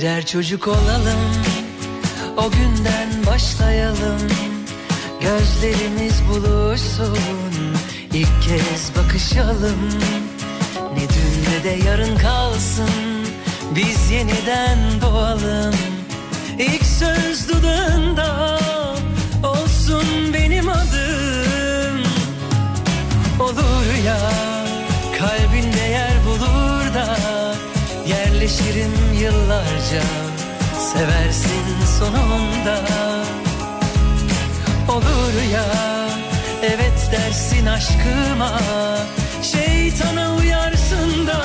Birer çocuk olalım O günden başlayalım. Gözlerimiz buluşsun ilk kez bakışalım. Ne dün ne de yarın kalsın Biz yeniden doğalım. İlk söz dudağında Olsun benim adım. Olur ya Yerleşirim yıllarca. Seversin sonunda. Olur ya Evet dersin aşkıma. Şeytana uyarsın da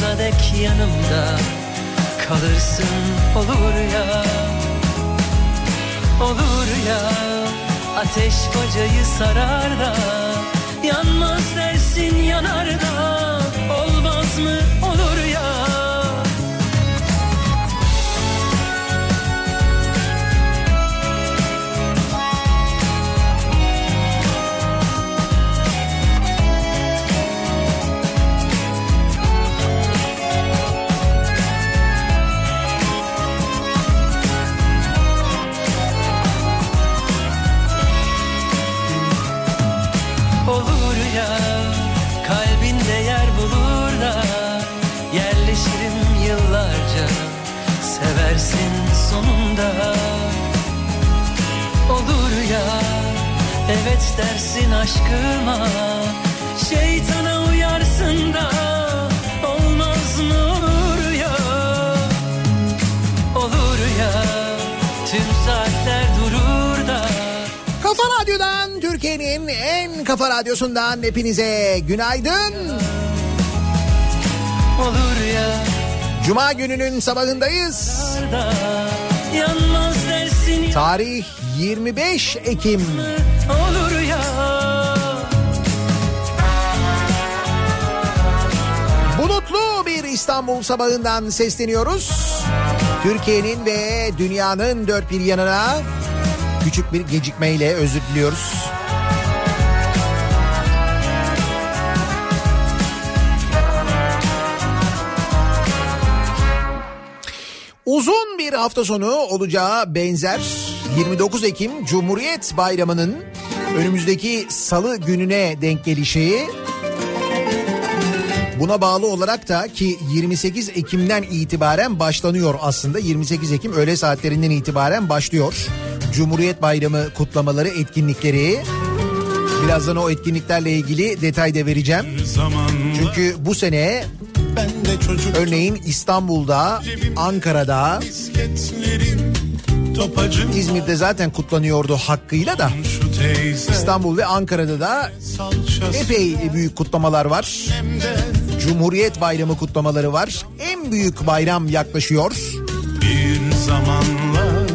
Sonsuza dek yanımda Kalırsın olur ya. Olur ya Ateş bacayı sarar da Yanmaz dersin yanar da Olmaz mı aşkıma Şeytana uyarsın da Olmaz mı olur ya Olur ya Tüm saatler durur da Kafa Radyo'dan Türkiye'nin en kafa radyosundan hepinize günaydın. Olur ya Cuma gününün sabahındayız. da Yanmaz dersin Tarih 25 Ekim. olur İstanbul sabahından sesleniyoruz. Türkiye'nin ve dünyanın dört bir yanına küçük bir gecikmeyle özür diliyoruz. Uzun bir hafta sonu olacağı benzer 29 Ekim Cumhuriyet Bayramı'nın önümüzdeki salı gününe denk gelişi Buna bağlı olarak da ki 28 Ekim'den itibaren başlanıyor aslında. 28 Ekim öğle saatlerinden itibaren başlıyor. Cumhuriyet Bayramı kutlamaları, etkinlikleri. Birazdan o etkinliklerle ilgili detay da vereceğim. Çünkü bu sene örneğin İstanbul'da, Ankara'da, İzmir'de zaten kutlanıyordu hakkıyla da. İstanbul ve Ankara'da da epey büyük kutlamalar var. Cumhuriyet Bayramı kutlamaları var. En büyük bayram yaklaşıyor. bir zamanlar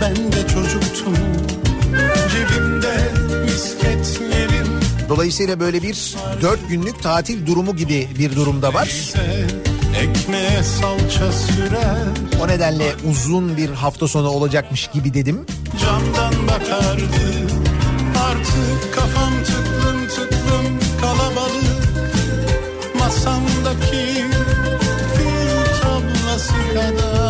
ben de çocuktum cebimde misketlerim Dolayısıyla böyle bir dört günlük tatil durumu gibi bir durumda var. ekmeğe salça sürer O nedenle uzun bir hafta sonu olacakmış gibi dedim. camdan bakardı artık kafam tıklım masamdaki gül tablası kadar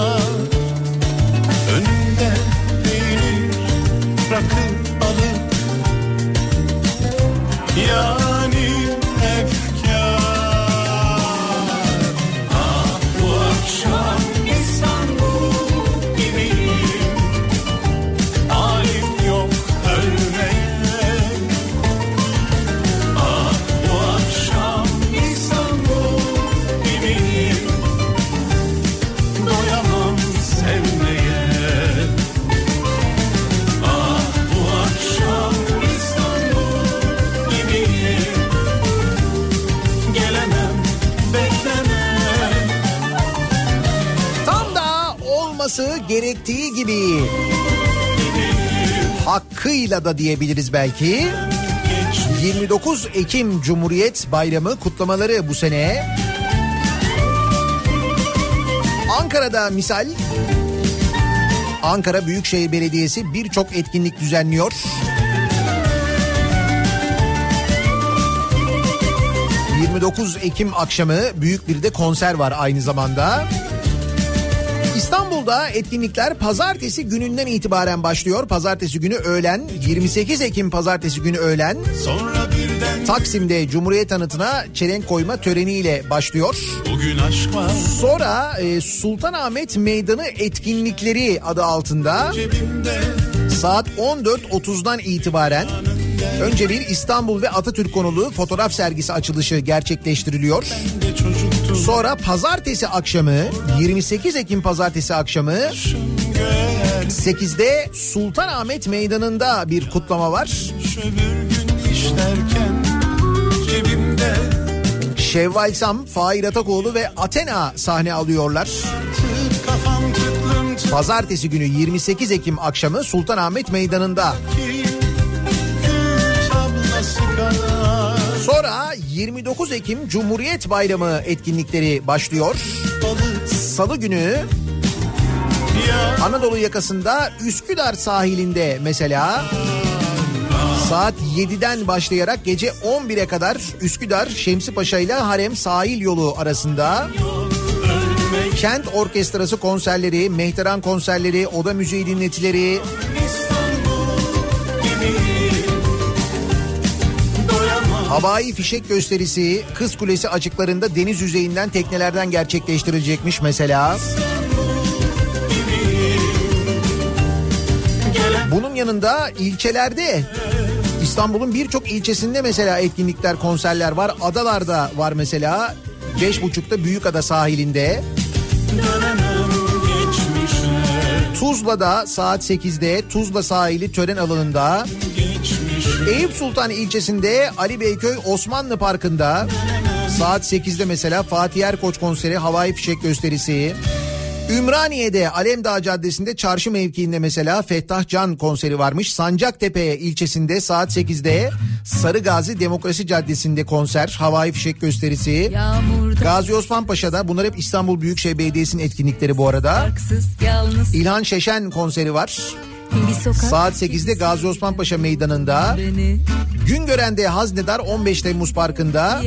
gerektiği gibi hakkıyla da diyebiliriz belki. 29 Ekim Cumhuriyet Bayramı kutlamaları bu sene. Ankara'da misal Ankara Büyükşehir Belediyesi birçok etkinlik düzenliyor. ...29 Ekim akşamı büyük bir de konser var aynı zamanda. İstanbul'da etkinlikler pazartesi gününden itibaren başlıyor. Pazartesi günü öğlen 28 Ekim pazartesi günü öğlen Taksim'de Cumhuriyet anıtına çelenk koyma töreniyle başlıyor. bugün aşk var Sonra e, Sultanahmet Meydanı etkinlikleri adı altında cebimde saat 14.30'dan itibaren önce bir İstanbul ve Atatürk konulu fotoğraf sergisi açılışı gerçekleştiriliyor. de çocuktum Sonra pazartesi akşamı 28 Ekim pazartesi akşamı göğer 8'de Sultanahmet Meydanı'nda bir kutlama var. Şevval Sam, Fahir Atakoğlu ve Athena sahne alıyorlar. Pazartesi günü 28 Ekim akşamı Sultanahmet Meydanı'nda. tıki Sonra 29 Ekim Cumhuriyet Bayramı etkinlikleri başlıyor. Salı günü Anadolu yakasında Üsküdar sahilinde mesela saat 7'den başlayarak gece 11'e kadar Üsküdar Şemsi Paşa ile Harem sahil yolu arasında Kent Orkestrası konserleri, Mehteran konserleri, oda müziği dinletileri, havai fişek gösterisi, Kız Kulesi açıklarında deniz yüzeyinden teknelerden gerçekleştirilecekmiş mesela. Bunun yanında ilçelerde İstanbul'un birçok ilçesinde mesela etkinlikler, konserler var. Adalarda var mesela. Beş buçukta Büyükada sahilinde. Tuzla'da saat 8'de Tuzla sahili tören alanında. Eyüp Sultan ilçesinde Ali Beyköy Osmanlı Parkı'nda saat 8'de mesela Fatih Erkoç konseri, havai fişek gösterisi. Ümraniye'de Alemdağ Caddesi'nde çarşı mevkiinde mesela Fettah Can konseri varmış. Sancaktepe ilçesinde saat 8'de Sarıgazi Demokrasi Caddesi'nde konser, havai fişek gösterisi. Yağmurda Gazi Osman Paşa'da bunlar hep İstanbul Büyükşehir Belediyesi'nin etkinlikleri bu arada. farksız İlhan Şeşen konseri var. Saat 8'de Gazi Osman Paşa Meydanı'nda. beni Güngören'de Haznedar 15 Temmuz Parkı'nda.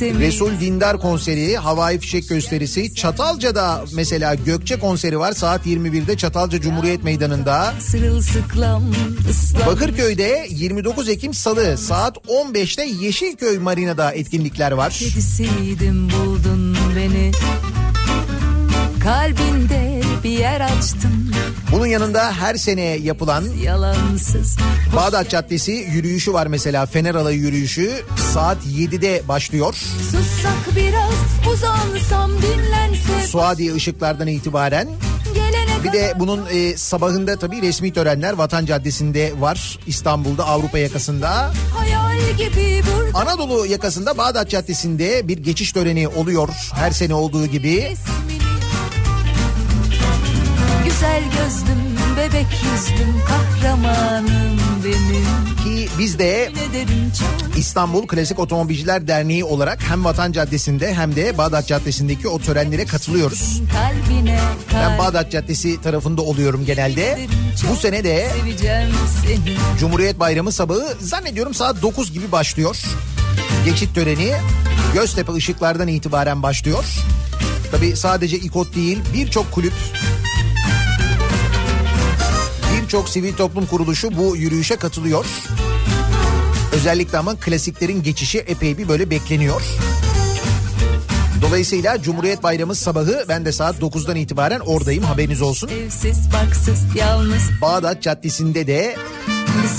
Resul Dindar konseri, havai fişek gösterisi. Çatalca'da mesela Gökçe konseri var saat 21'de Çatalca Cumhuriyet Meydanı'nda. Bakırköy'de 29 Ekim Salı saat 15'te Yeşilköy Marina'da etkinlikler var. kedisiydim buldun beni kalbinde bir yer açtın Bunun yanında her sene yapılan yalansız Bağdat Caddesi yürüyüşü var mesela Fener Alayı yürüyüşü saat 7'de başlıyor. sussak biraz uzansam dinlense Suadiye ışıklardan itibaren Bir de bunun e, sabahında tabii resmi törenler Vatan Caddesi'nde var. İstanbul'da Avrupa yakasında. Anadolu yakasında Bağdat Caddesi'nde bir geçiş töreni oluyor. Her sene olduğu gibi. resmini Güzel gözlüm, bebek yüzlüm, kahramanım benim Ki biz de İstanbul Klasik Otomobilciler Derneği olarak hem Vatan Caddesi'nde hem de Bağdat Caddesi'ndeki o törenlere katılıyoruz. kalbine Ben Bağdat Caddesi tarafında oluyorum genelde. Bu sene de Cumhuriyet Bayramı sabahı zannediyorum saat 9 gibi başlıyor. Geçit töreni Göztepe ışıklardan itibaren başlıyor. Tabi sadece İKOT değil birçok kulüp birçok sivil toplum kuruluşu bu yürüyüşe katılıyor. Özellikle ama klasiklerin geçişi epey bir böyle bekleniyor. Dolayısıyla Cumhuriyet Bayramı sabahı ben de saat 9'dan itibaren oradayım haberiniz olsun. Evsiz barksız yalnız Bağdat Caddesi'nde de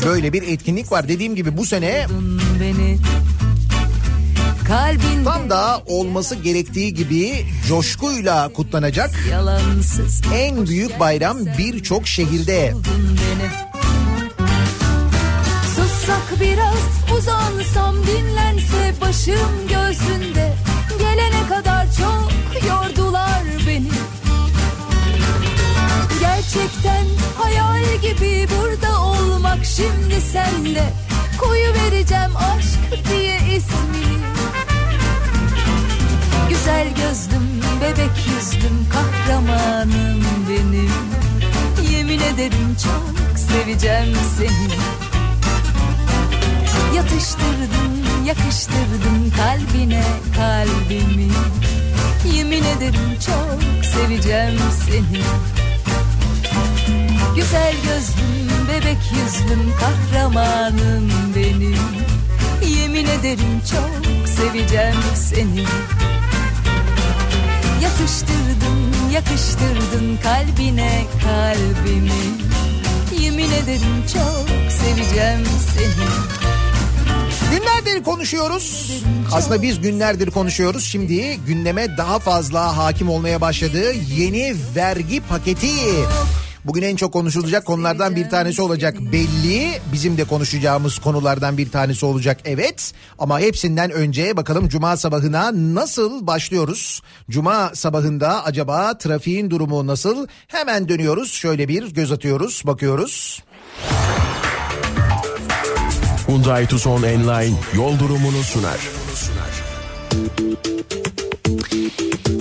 böyle bir etkinlik var. Dediğim gibi bu sene Kalbinde tam da olması gerektiği gibi coşkuyla kutlanacak. yalansız En büyük bayram birçok şehirde. Sussak biraz uzansam dinlense başım göğsünde Gelene kadar çok yordular beni Gerçekten hayal gibi burada olmak şimdi sende Koyu vereceğim aşk diye ismini Güzel gözlüm, bebek yüzlüm, kahramanım benim. Yemin ederim çok seveceğim seni. Yatıştırdım, yakıştırdım kalbine kalbimi. Yemin ederim çok seveceğim seni. Güzel gözlüm, bebek yüzlüm, kahramanım benim. Yemin ederim çok seveceğim seni Yatıştırdın, yakıştırdın kalbine kalbimi Yemin ederim çok seveceğim seni Günlerdir konuşuyoruz. Aslında biz günlerdir konuşuyoruz. Şimdi gündeme daha fazla hakim olmaya başladı. Yeni vergi paketi. Bugün en çok konuşulacak konulardan bir tanesi olacak belli. Bizim de konuşacağımız konulardan bir tanesi olacak evet. Ama hepsinden önce bakalım cuma sabahına nasıl başlıyoruz? Cuma sabahında acaba trafiğin durumu nasıl? Hemen dönüyoruz. Şöyle bir göz atıyoruz, bakıyoruz. Hyundai Tucson Enline yol durumunu sunar.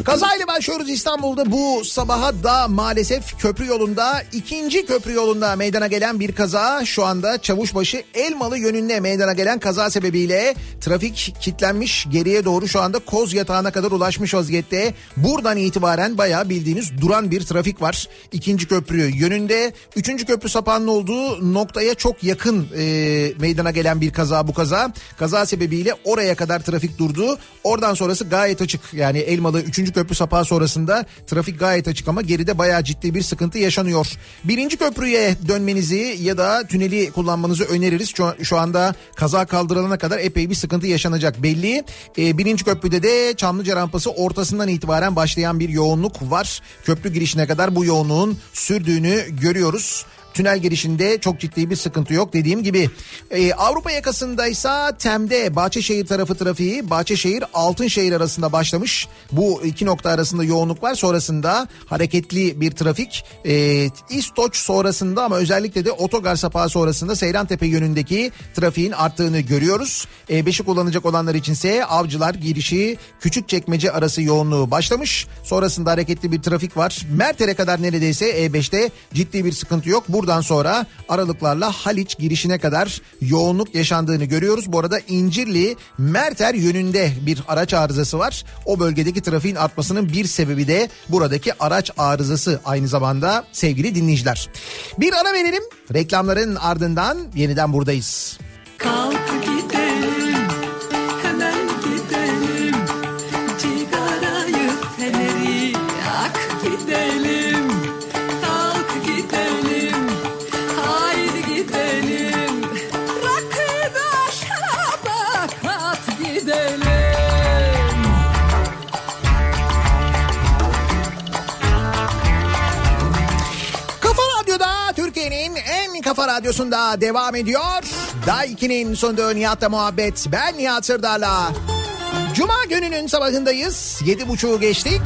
Kazayla başlıyoruz İstanbul'da bu sabaha da maalesef köprü yolunda ikinci köprü yolunda meydana gelen bir kaza şu anda Çavuşbaşı Elmalı yönünde meydana gelen kaza sebebiyle trafik kilitlenmiş geriye doğru şu anda Koz yatağına kadar ulaşmış vaziyette. Buradan itibaren bayağı bildiğiniz duran bir trafik var. İkinci köprü yönünde üçüncü köprü sapağının olduğu noktaya çok yakın e, meydana gelen bir kaza bu kaza. Kaza sebebiyle oraya kadar trafik durdu. Oradan sonrası gayet açık yani Elmalı 3. köprü sapağı sonrasında trafik gayet açık ama geride bayağı ciddi bir sıkıntı yaşanıyor. Birinci köprüye dönmenizi ya da tüneli kullanmanızı öneririz. Şu, şu anda kaza kaldırılana kadar epey bir sıkıntı yaşanacak belli. Ee, birinci köprüde de Çamlıca rampası ortasından itibaren başlayan bir yoğunluk var. Köprü girişine kadar bu yoğunluğun sürdüğünü görüyoruz. Tünel girişinde çok ciddi bir sıkıntı yok dediğim gibi. Ee, Avrupa yakasındaysa Tem'de Bahçeşehir tarafı trafiği Bahçeşehir Altınşehir arasında başlamış. Bu iki nokta arasında yoğunluk var. Sonrasında hareketli bir trafik. Ee, İstoç sonrasında ama özellikle de otogar sapağı sonrasında Seyrantepe yönündeki trafiğin arttığını görüyoruz. Ee, beşi kullanacak olanlar içinse Avcılar girişi Küçükçekmece arası yoğunluğu başlamış. Sonrasında hareketli bir trafik var. Merter'e kadar neredeyse E5'te ciddi bir sıkıntı yok. Buradan sonra aralıklarla Haliç girişine kadar yoğunluk yaşandığını görüyoruz. Bu arada İncirli Merter yönünde bir araç arızası var. O bölgedeki trafiğin artmasının bir sebebi de buradaki araç arızası aynı zamanda sevgili dinleyiciler. Bir ara verelim. Reklamların ardından yeniden buradayız. Kalk radyosunda devam ediyor. Daiki'nin sunduğu Nihat'la muhabbet. Ben Nihat Sırdar'la. Cuma gününün sabahındayız. Yedi buçuğu geçtik.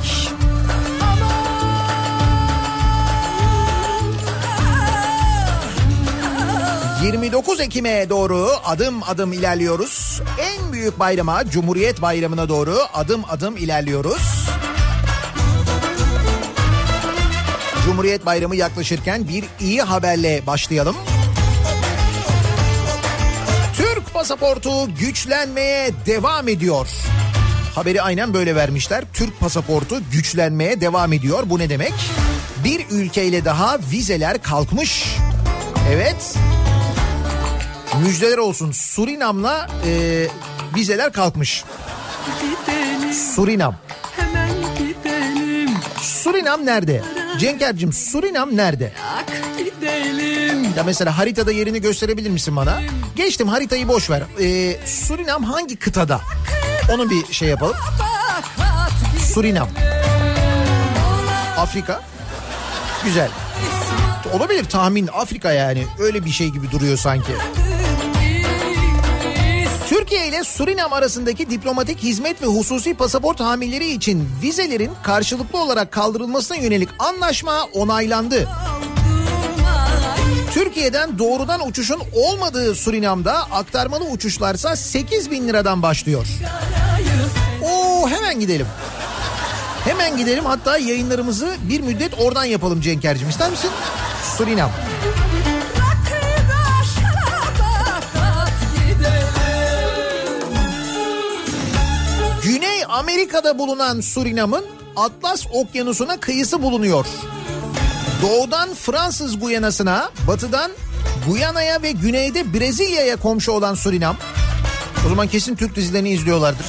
29 Ekim'e doğru adım adım ilerliyoruz. En büyük bayrama Cumhuriyet Bayramı'na doğru adım adım ilerliyoruz. Cumhuriyet Bayramı yaklaşırken bir iyi haberle başlayalım. Pasaportu güçlenmeye devam ediyor. Haberi aynen böyle vermişler. Türk pasaportu güçlenmeye devam ediyor. Bu ne demek? Bir ülkeyle daha vizeler kalkmış. Evet. Müjdeler olsun. Surinam'la e, vizeler kalkmış. Gidelim, Surinam. hemen gidelim. Surinam nerede? Cenker'cim Surinam nerede? Ya mesela haritada yerini gösterebilir misin bana? Geçtim haritayı boş ver. Ee, Surinam hangi kıtada? Onu bir şey yapalım. Surinam. Afrika. Güzel. Olabilir tahmin Afrika yani. Öyle bir şey gibi duruyor sanki. İle Surinam arasındaki diplomatik hizmet ve hususi pasaport hamilleri için vizelerin karşılıklı olarak kaldırılmasına yönelik anlaşma onaylandı. Türkiye'den doğrudan uçuşun olmadığı Surinam'da aktarmalı uçuşlarsa 8 bin liradan başlıyor. Oo hemen gidelim. Hemen gidelim hatta yayınlarımızı bir müddet oradan yapalım Cenker'cim ister misin? Surinam. Rakıda Amerika'da bulunan Surinam'ın Atlas Okyanusu'na kıyısı bulunuyor. Doğudan Fransız Guyana'sına, batıdan Guyana'ya ve güneyde Brezilya'ya komşu olan Surinam. O zaman kesin Türk dizilerini izliyorlardır.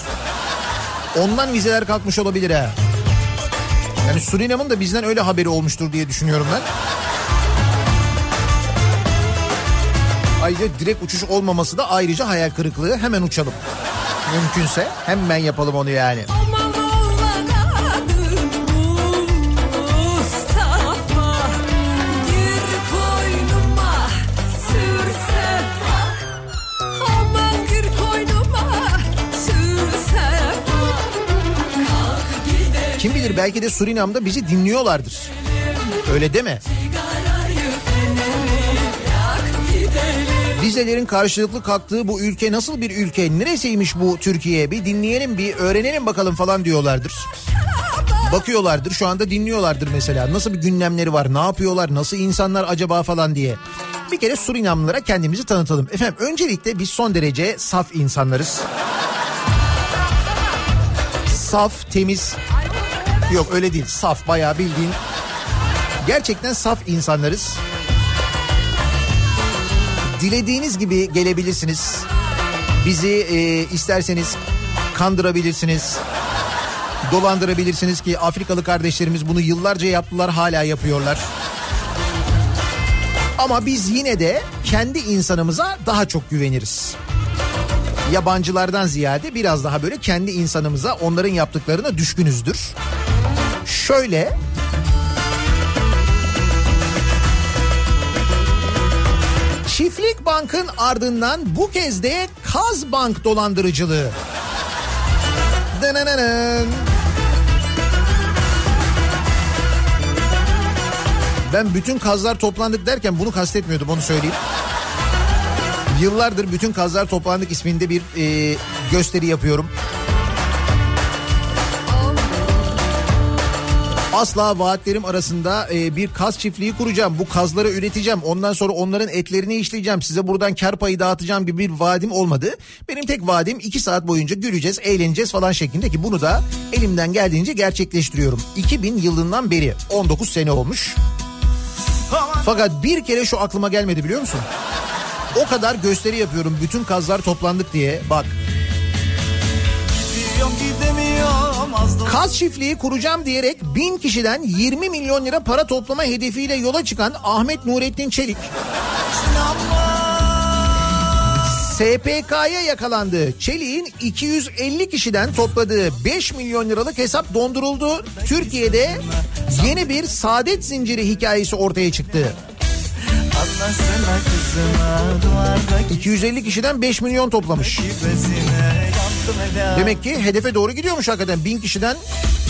Ondan vizeler kalkmış olabilir ha. Yani Surinam'ın da bizden öyle haberi olmuştur diye düşünüyorum ben. Ayrıca direkt uçuş olmaması da ayrıca hayal kırıklığı. Hemen uçalım. Mümkünse hemen yapalım onu yani. Kim bilir belki de Surinam'da bizi dinliyorlardır. Öyle deme. Vizelerin karşılıklı kalktığı bu ülke nasıl bir ülke? Neresiymiş bu Türkiye? Bir dinleyelim bir öğrenelim bakalım falan diyorlardır. Bakıyorlardır şu anda dinliyorlardır mesela. Nasıl bir gündemleri var? Ne yapıyorlar? Nasıl insanlar acaba falan diye. Bir kere Surinamlılara kendimizi tanıtalım. Efendim öncelikle biz son derece saf insanlarız. Saf, temiz. Yok öyle değil. Saf bayağı bildiğin. Gerçekten saf insanlarız. Dilediğiniz gibi gelebilirsiniz. Bizi e, isterseniz kandırabilirsiniz. Dolandırabilirsiniz ki Afrikalı kardeşlerimiz bunu yıllarca yaptılar hala yapıyorlar. Ama biz yine de kendi insanımıza daha çok güveniriz. Yabancılardan ziyade biraz daha böyle kendi insanımıza onların yaptıklarına düşkünüzdür. Şöyle Çiftlik Bank'ın ardından bu kez de Kaz Bank dolandırıcılığı. Ben bütün kazlar toplandık derken bunu kastetmiyordum onu söyleyeyim. Yıllardır bütün kazlar toplandık isminde bir e, gösteri yapıyorum. Asla vaatlerim arasında e, bir kaz çiftliği kuracağım. Bu kazları üreteceğim. Ondan sonra onların etlerini işleyeceğim. Size buradan kar payı dağıtacağım gibi bir vaadim olmadı. Benim tek vaadim iki saat boyunca güleceğiz, eğleneceğiz falan şeklinde ki bunu da elimden geldiğince gerçekleştiriyorum. 2000 yılından beri 19 sene olmuş. Fakat bir kere şu aklıma gelmedi biliyor musun? O kadar gösteri yapıyorum bütün kazlar toplandık diye. Bak Gidiyorum gidemiyorum Kaz çiftliği kuracağım diyerek bin kişiden 20 milyon lira para toplama hedefiyle yola çıkan Ahmet Nurettin Çelik SPK'ya yakalandı. Çelik'in 250 kişiden topladığı 5 milyon liralık hesap donduruldu. Türkiye'de yeni bir saadet zinciri hikayesi ortaya çıktı. Anlasana kızıma duvardaki 250 kişiden 5 milyon toplamış. Demek ki hedefe doğru gidiyormuş hakikaten. Bin kişiden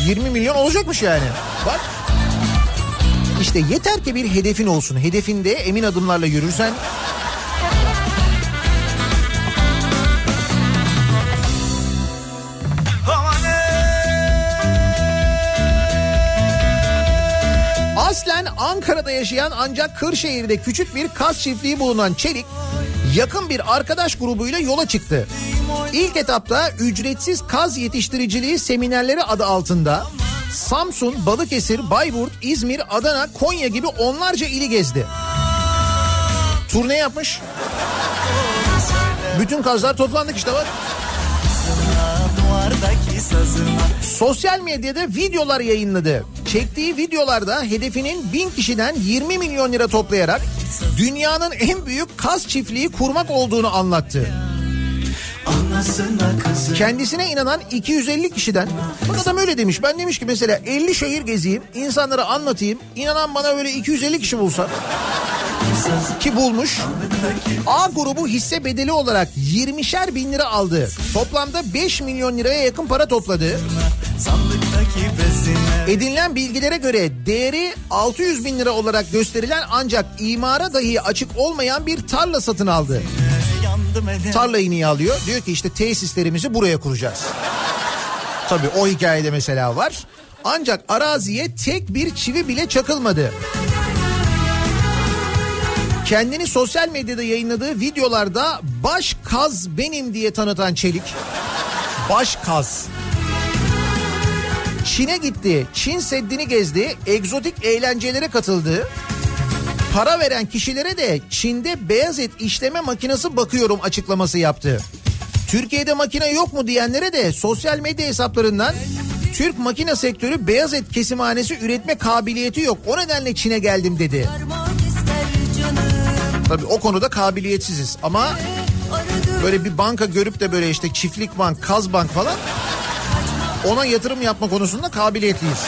20 milyon olacakmış yani. Bak. İşte yeter ki bir hedefin olsun. Hedefinde emin adımlarla yürürsen aslen Ankara'da yaşayan ancak Kırşehir'de küçük bir kaz çiftliği bulunan Çelik yakın bir arkadaş grubuyla yola çıktı. İlk etapta ücretsiz kaz yetiştiriciliği seminerleri adı altında Samsun, Balıkesir, Bayburt, İzmir, Adana, Konya gibi onlarca ili gezdi. Turne yapmış. Bütün kazlar toplandık işte bak. duvardaki sazıma Sosyal medyada videolar yayınladı. Çektiği videolarda hedefinin bin kişiden 20 milyon lira toplayarak dünyanın en büyük kaz çiftliği kurmak olduğunu anlattı. Kendisine inanan 250 kişiden bak adam öyle demiş. Ben demiş ki mesela 50 şehir gezeyim, insanlara anlatayım. İnanan bana böyle 250 kişi bulsa ki bulmuş. A grubu hisse bedeli olarak 20'şer bin lira aldı. Toplamda 5 milyon liraya yakın para topladı. Edinilen bilgilere göre değeri 600 bin lira olarak gösterilen ancak imara dahi açık olmayan bir tarla satın aldı. Tarlayı niye alıyor? Diyor ki işte tesislerimizi buraya kuracağız. Tabii o hikayede mesela var. Ancak araziye tek bir çivi bile çakılmadı. Kendini sosyal medyada yayınladığı videolarda baş kaz benim diye tanıtan Çelik. Baş kaz. Çin'e gitti. Çin Seddi'ni gezdi. Egzotik eğlencelere katıldı. Para veren kişilere de Çin'de beyaz et işleme makinesi bakıyorum açıklaması yaptı. Türkiye'de makine yok mu diyenlere de sosyal medya hesaplarından Türk makine sektörü beyaz et kesimhanesi üretme kabiliyeti yok. O nedenle Çin'e geldim dedi. Tabii o konuda kabiliyetsiziz ama böyle bir banka görüp de böyle işte çiftlik bank, kaz bank falan ona yatırım yapma konusunda kabiliyetliyiz.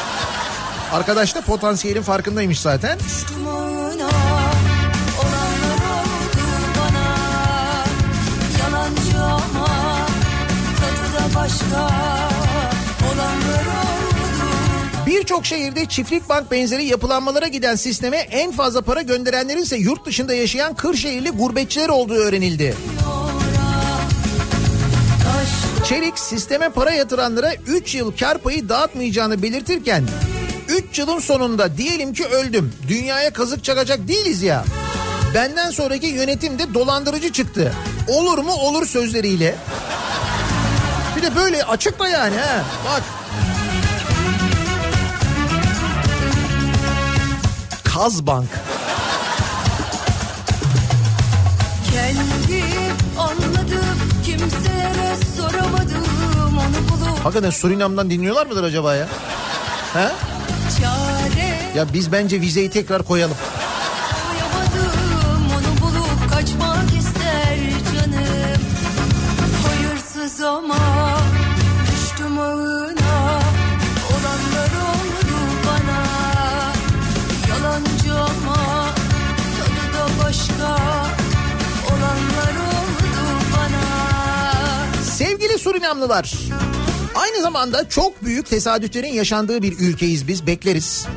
Arkadaş da potansiyelin farkındaymış zaten. Dumağına Birçok şehirde çiftlik bank benzeri yapılanmalara giden sisteme en fazla para gönderenlerin ise yurt dışında yaşayan Kırşehirli gurbetçiler olduğu öğrenildi. Çelik sisteme para yatıranlara 3 yıl kar payı dağıtmayacağını belirtirken 3 yılın sonunda diyelim ki öldüm. Dünyaya kazık çakacak değiliz ya. Benden sonraki yönetim de dolandırıcı çıktı. Olur mu olur sözleriyle. Bir de böyle açıkla yani ha. Bak. Kazbank. Hakikaten Surinam'dan dinliyorlar mıdır acaba ya? He? Ya biz bence vizeyi tekrar koyalım. Sevgili Surinamlılar. Aynı zamanda çok büyük tesadüflerin yaşandığı bir ülkeyiz biz bekleriz.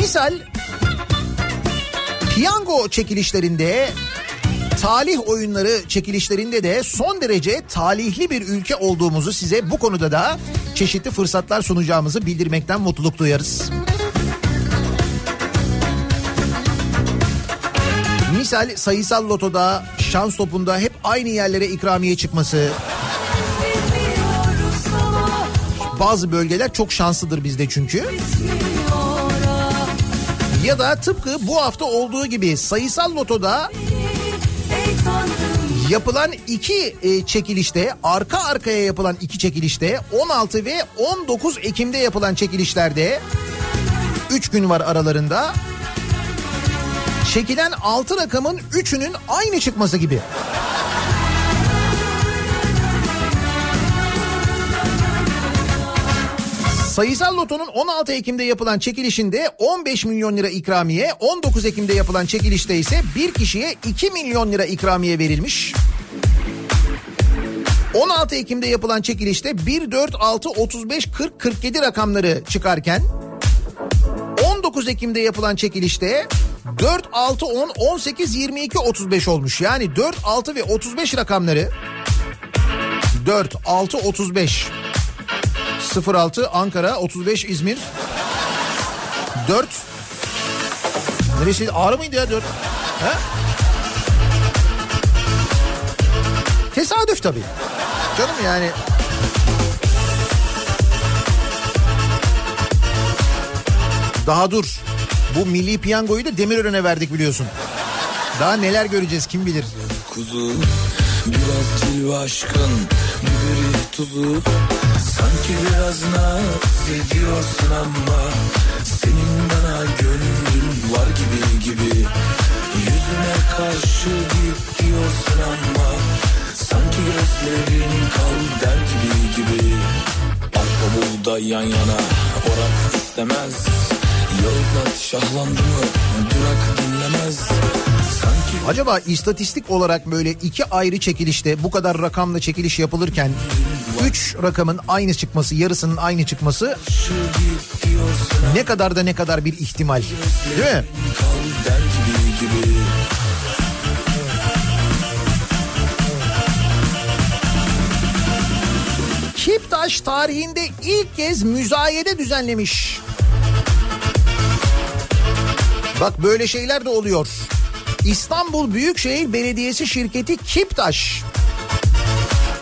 Misal piyango çekilişlerinde talih oyunları çekilişlerinde de son derece talihli bir ülke olduğumuzu size bu konuda da çeşitli fırsatlar sunacağımızı bildirmekten mutluluk duyarız. Misal sayısal lotoda, şans topunda hep aynı yerlere ikramiye çıkması. Bazı bölgeler çok şanslıdır bizde çünkü. Ya da tıpkı bu hafta olduğu gibi sayısal lotoda yapılan iki e, çekilişte arka arkaya yapılan iki çekilişte 16 ve 19 Ekim'de yapılan çekilişlerde 3 gün var aralarında çekilen 6 rakamın 3'ünün aynı çıkması gibi. Sayısal Loto'nun 16 Ekim'de yapılan çekilişinde 15 milyon lira ikramiye, 19 Ekim'de yapılan çekilişte ise bir kişiye 2 milyon lira ikramiye verilmiş. 16 Ekim'de yapılan çekilişte 1, 4, 6, 35, 40, 47 rakamları çıkarken 19 Ekim'de yapılan çekilişte 4, 6, 10, 18, 22, 35 olmuş. Yani 4, 6 ve 35 rakamları. 4, 6, 35 06 Ankara 35 İzmir. 4 Neresi? Ağrı mıydı ya 4 He? Tesadüf tabii. Canım yani. Daha dur Bu milli piyangoyu da Demirören'e verdik biliyorsun. Daha neler göreceğiz kim bilir? Kuzu Biraz cilve aşkın biberi tuzu. Sanki biraz naz ediyorsun ama Senin bana gönlün var gibi gibi. Yüzüme karşı git diyorsun ama Sanki gözlerin kal der gibi gibi. Arpa buğday yan yana orak istemez Yozgat şahlandı mı durak dinlemez Acaba istatistik olarak böyle iki ayrı çekilişte bu kadar rakamla çekiliş yapılırken 3 rakamın aynı çıkması, yarısının aynı çıkması ne kadar da ne kadar bir ihtimal. Değil mi? Kiptaş tarihinde ilk kez müzayede düzenlemiş. Bak böyle şeyler de oluyor. İstanbul Büyükşehir Belediyesi şirketi Kiptaş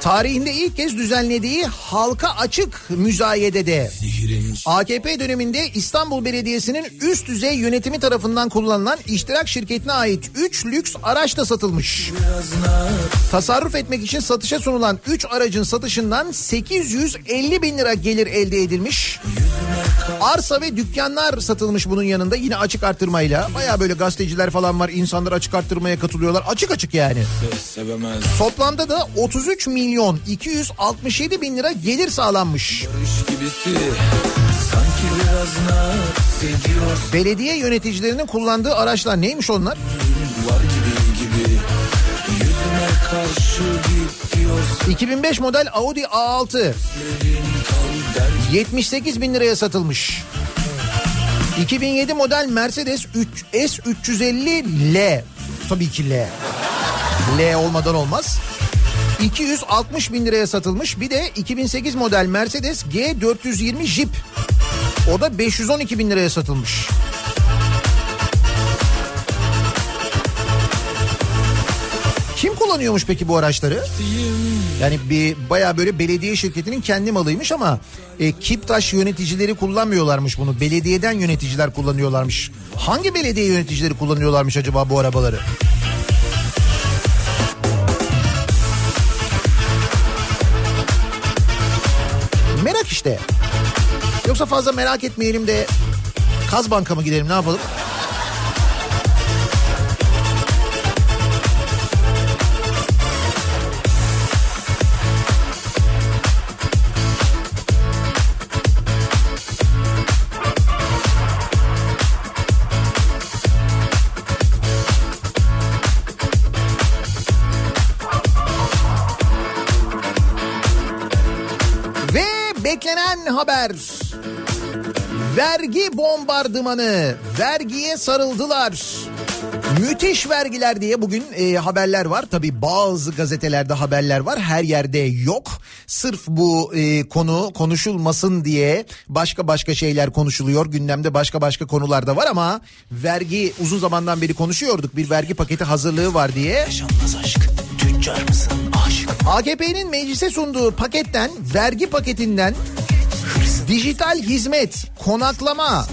tarihinde ilk kez düzenlediği halka açık müzayedede AKP döneminde İstanbul Belediyesi'nin üst düzey yönetimi tarafından kullanılan iştirak şirketine ait 3 lüks araç da satılmış. Tasarruf etmek için satışa sunulan 3 aracın satışından 850 bin lira gelir elde edilmiş. Arsa ve dükkanlar satılmış bunun yanında yine açık arttırmayla. Baya böyle gazeteciler falan var insanlar açık arttırmaya katılıyorlar. Açık açık yani. Toplamda da 33 milyon 267 bin lira gelir sağlanmış. Barış gibisi Belediye yöneticilerinin kullandığı araçlar neymiş onlar? Gibi gibi yüzüme karşı git diyorsun 2005 model Audi A6 kal der 78 bin liraya satılmış. 2007 model Mercedes 3 S350 L. Tabii ki L. L olmadan olmaz. 260 bin liraya satılmış. Bir de 2008 model Mercedes G420 Jeep. O da 512 bin liraya satılmış. Kim kullanıyormuş peki bu araçları? Yani bir baya böyle belediye şirketinin kendi malıymış ama e, Kiptaş yöneticileri kullanmıyorlarmış bunu. Belediyeden yöneticiler kullanıyorlarmış. Hangi belediye yöneticileri kullanıyorlarmış acaba bu arabaları? İşte. Yoksa fazla merak etmeyelim de Kaz Banka mı gidelim ne yapalım? Beklenen haber. Vergi bombardımanı. Vergiye sarıldılar. Müthiş vergiler diye bugün e, haberler var. Tabi bazı gazetelerde haberler var. Her yerde yok. Sırf bu e, konu konuşulmasın diye başka başka şeyler konuşuluyor. Gündemde başka başka konular da var ama vergi uzun zamandan beri konuşuyorduk. Bir vergi paketi hazırlığı var diye. Yaşanmaz aşk Tüccar mısın AKP'nin meclise sunduğu paketten, vergi paketinden dijital hizmet, konaklama,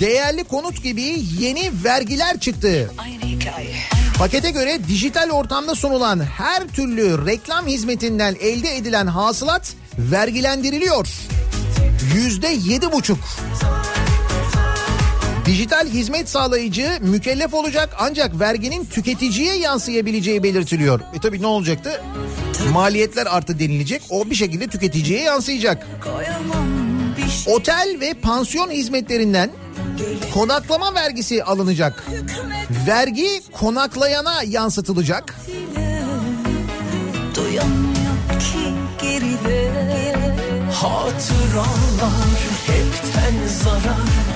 değerli konut gibi yeni vergiler çıktı. Pakete göre dijital ortamda sunulan her türlü reklam hizmetinden elde edilen hasılat vergilendiriliyor. Yüzde yedi buçuk. Dijital hizmet sağlayıcı mükellef olacak ancak verginin tüketiciye yansıyabileceği belirtiliyor. E tabi ne olacaktı? Maliyetler arttı denilecek. O bir şekilde tüketiciye yansıyacak. Otel ve pansiyon hizmetlerinden konaklama vergisi alınacak. Vergi konaklayana yansıtılacak. Hatıralar hepten zarar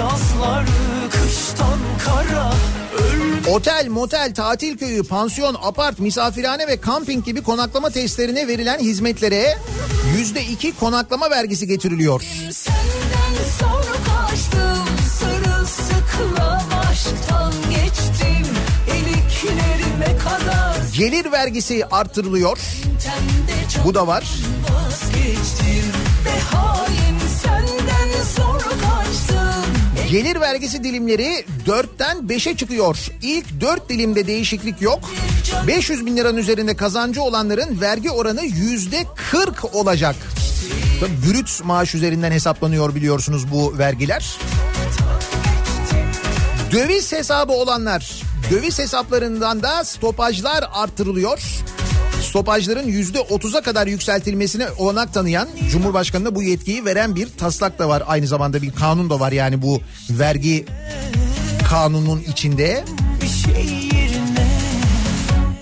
yazlar kıştan kara Otel, motel, tatil köyü, pansiyon, apart, misafirhane ve kamping gibi konaklama testlerine verilen hizmetlere yüzde iki konaklama vergisi getiriliyor. Kaçtım geçtim Gelir vergisi çok Bu da var. vazgeçtim Gelir vergisi dilimleri 4'ten 5'e çıkıyor. İlk 4 dilimde değişiklik yok. 500 bin liranın üzerinde kazancı olanların vergi oranı yüzde 40 olacak. Tabii brüt maaş üzerinden hesaplanıyor biliyorsunuz bu vergiler. Döviz hesabı olanlar, döviz hesaplarından da stopajlar artırılıyor. Stopajların yüzde 30'a kadar yükseltilmesine olanak tanıyan Cumhurbaşkanı'na bu yetkiyi veren bir taslak da var. Aynı zamanda bir kanun da var yani bu vergi kanunun içinde. Bir şey yerine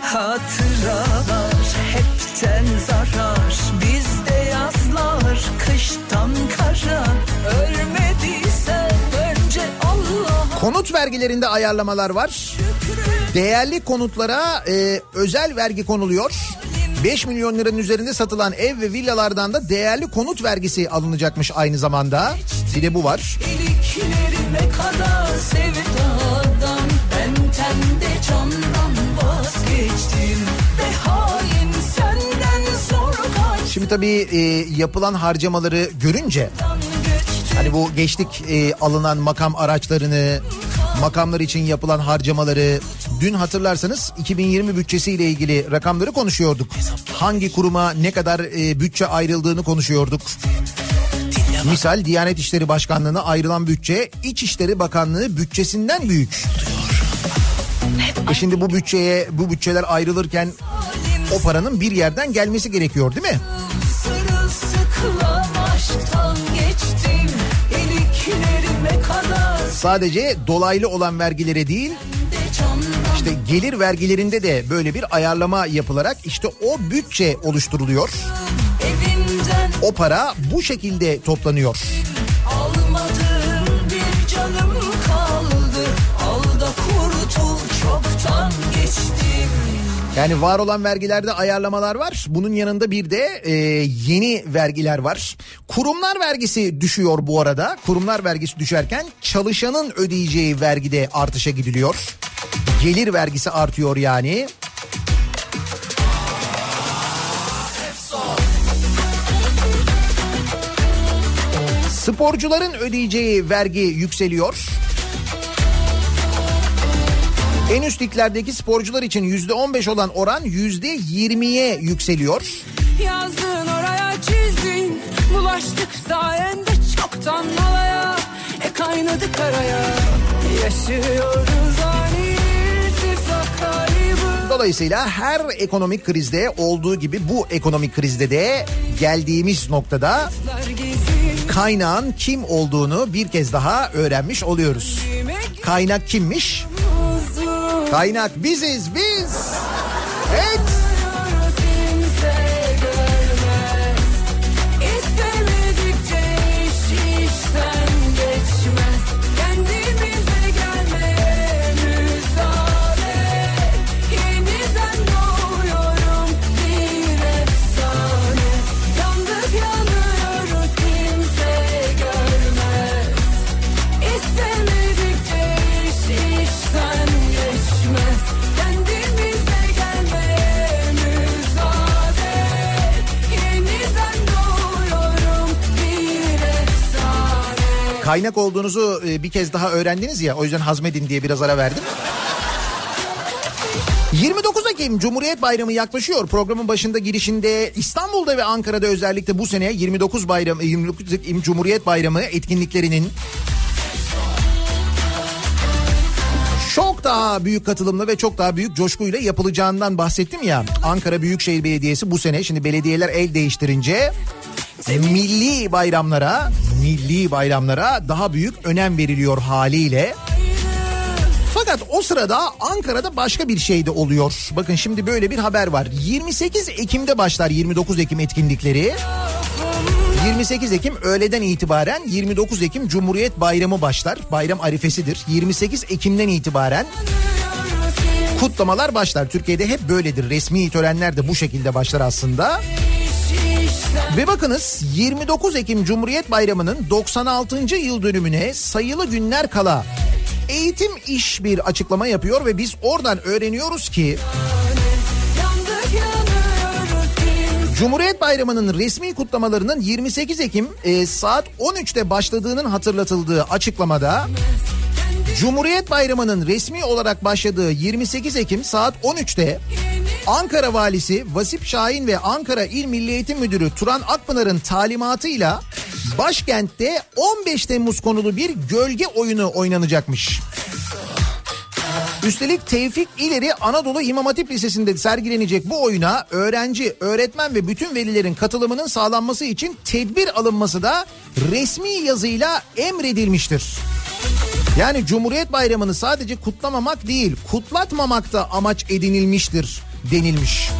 hatıralar hepten zarar bizde yazlar kıştan kara ölmediysen önce Allah Konut vergilerinde ayarlamalar var. Değerli konutlara e, özel vergi konuluyor. 5 milyon liranın üzerinde satılan ev ve villalardan da değerli konut vergisi alınacakmış aynı zamanda. Bir de bu var. iliklerime kadar sevdadan ben tende candan vazgeçtim ve hain senden zor kaçtan Şimdi tabii e, yapılan harcamaları görünce hani bu geçtik e, alınan makam araçlarını makamlar için yapılan harcamaları dün hatırlarsanız 2020 bütçesiyle ilgili rakamları konuşuyorduk. Hangi kuruma ne kadar e, bütçe ayrıldığını konuşuyorduk. Misal Diyanet İşleri Başkanlığı'na ayrılan bütçe İçişleri Bakanlığı bütçesinden büyük. E şimdi bu bütçeye bu bütçeler ayrılırken o paranın bir yerden gelmesi gerekiyor değil mi? Sadece dolaylı olan vergilere değil işte gelir vergilerinde de böyle bir ayarlama yapılarak işte o bütçe oluşturuluyor. O para bu şekilde toplanıyor. Yani var olan vergilerde ayarlamalar var. Bunun yanında bir de e, yeni vergiler var. Kurumlar vergisi düşüyor bu arada. Kurumlar vergisi düşerken çalışanın ödeyeceği vergide artışa gidiliyor. Gelir vergisi artıyor yani. Sporcuların ödeyeceği vergi yükseliyor. En üst liglerdeki sporcular için yüzde 15 olan oran yüzde 20'ye yükseliyor. Yazdın oraya çizdin Bulaştık sayende çoktan malaya E kaynadık araya Yaşıyoruz ani Dolayısıyla her ekonomik krizde olduğu gibi bu ekonomik krizde de geldiğimiz noktada kaynağın kim olduğunu bir kez daha öğrenmiş oluyoruz. Kaynak kimmiş? Kaynak biziz biz. Evet. Kaynak olduğunuzu e, bir kez daha öğrendiniz ya o yüzden hazmedin diye biraz ara verdim. 29 Ekim Cumhuriyet Bayramı yaklaşıyor. Programın başında girişinde İstanbul'da ve Ankara'da özellikle bu sene 29 Bayramı 29 Ekim Cumhuriyet Bayramı etkinliklerinin çok daha büyük katılımla ve çok daha büyük coşkuyla yapılacağından bahsettim ya. Ankara Büyükşehir Belediyesi bu sene şimdi belediyeler el değiştirince milli bayramlara, milli bayramlara daha büyük önem veriliyor haliyle. Fakat o sırada Ankara'da başka bir şey de oluyor. Bakın şimdi böyle bir haber var. 28 Ekim'de başlar 29 Ekim etkinlikleri. 28 Ekim öğleden itibaren 29 Ekim Cumhuriyet Bayramı başlar. Bayram arifesidir. 28 Ekim'den itibaren kutlamalar başlar. Türkiye'de hep böyledir. Resmi törenler de bu şekilde başlar aslında. Ve bakınız 29 Ekim Cumhuriyet Bayramı'nın 96. yıl dönümüne sayılı günler kala Eğitim İş bir açıklama yapıyor ve biz oradan öğreniyoruz ki Cumhuriyet Bayramı'nın resmi kutlamalarının 28 Ekim e, saat 13'te başladığının hatırlatıldığı açıklamada Cumhuriyet Bayramı'nın resmi olarak başladığı 28 Ekim saat 13'te Ankara Valisi Vasip Şahin ve Ankara İl Milli Eğitim Müdürü Turan Akpınar'ın talimatıyla başkentte 15 Temmuz konulu bir gölge oyunu oynanacakmış. Üstelik Tevfik İleri Anadolu İmam Hatip Lisesi'nde sergilenecek bu oyuna öğrenci, öğretmen ve bütün velilerin katılımının sağlanması için tedbir alınması da resmi yazıyla emredilmiştir. Yani Cumhuriyet Bayramı'nı sadece kutlamamak değil, kutlatmamak da amaç edinilmiştir denilmiş.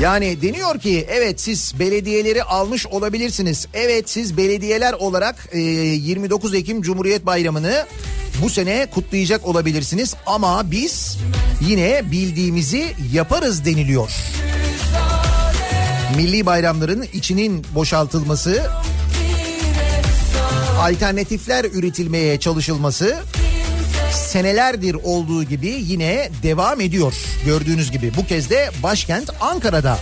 Yani deniyor ki evet siz belediyeleri almış olabilirsiniz. Evet siz belediyeler olarak e, 29 Ekim Cumhuriyet Bayramı'nı bu sene kutlayacak olabilirsiniz. Ama biz yine bildiğimizi yaparız deniliyor. Milli bayramların içinin boşaltılması, alternatifler üretilmeye çalışılması senelerdir olduğu gibi yine devam ediyor. Gördüğünüz gibi bu kez de başkent Ankara'da.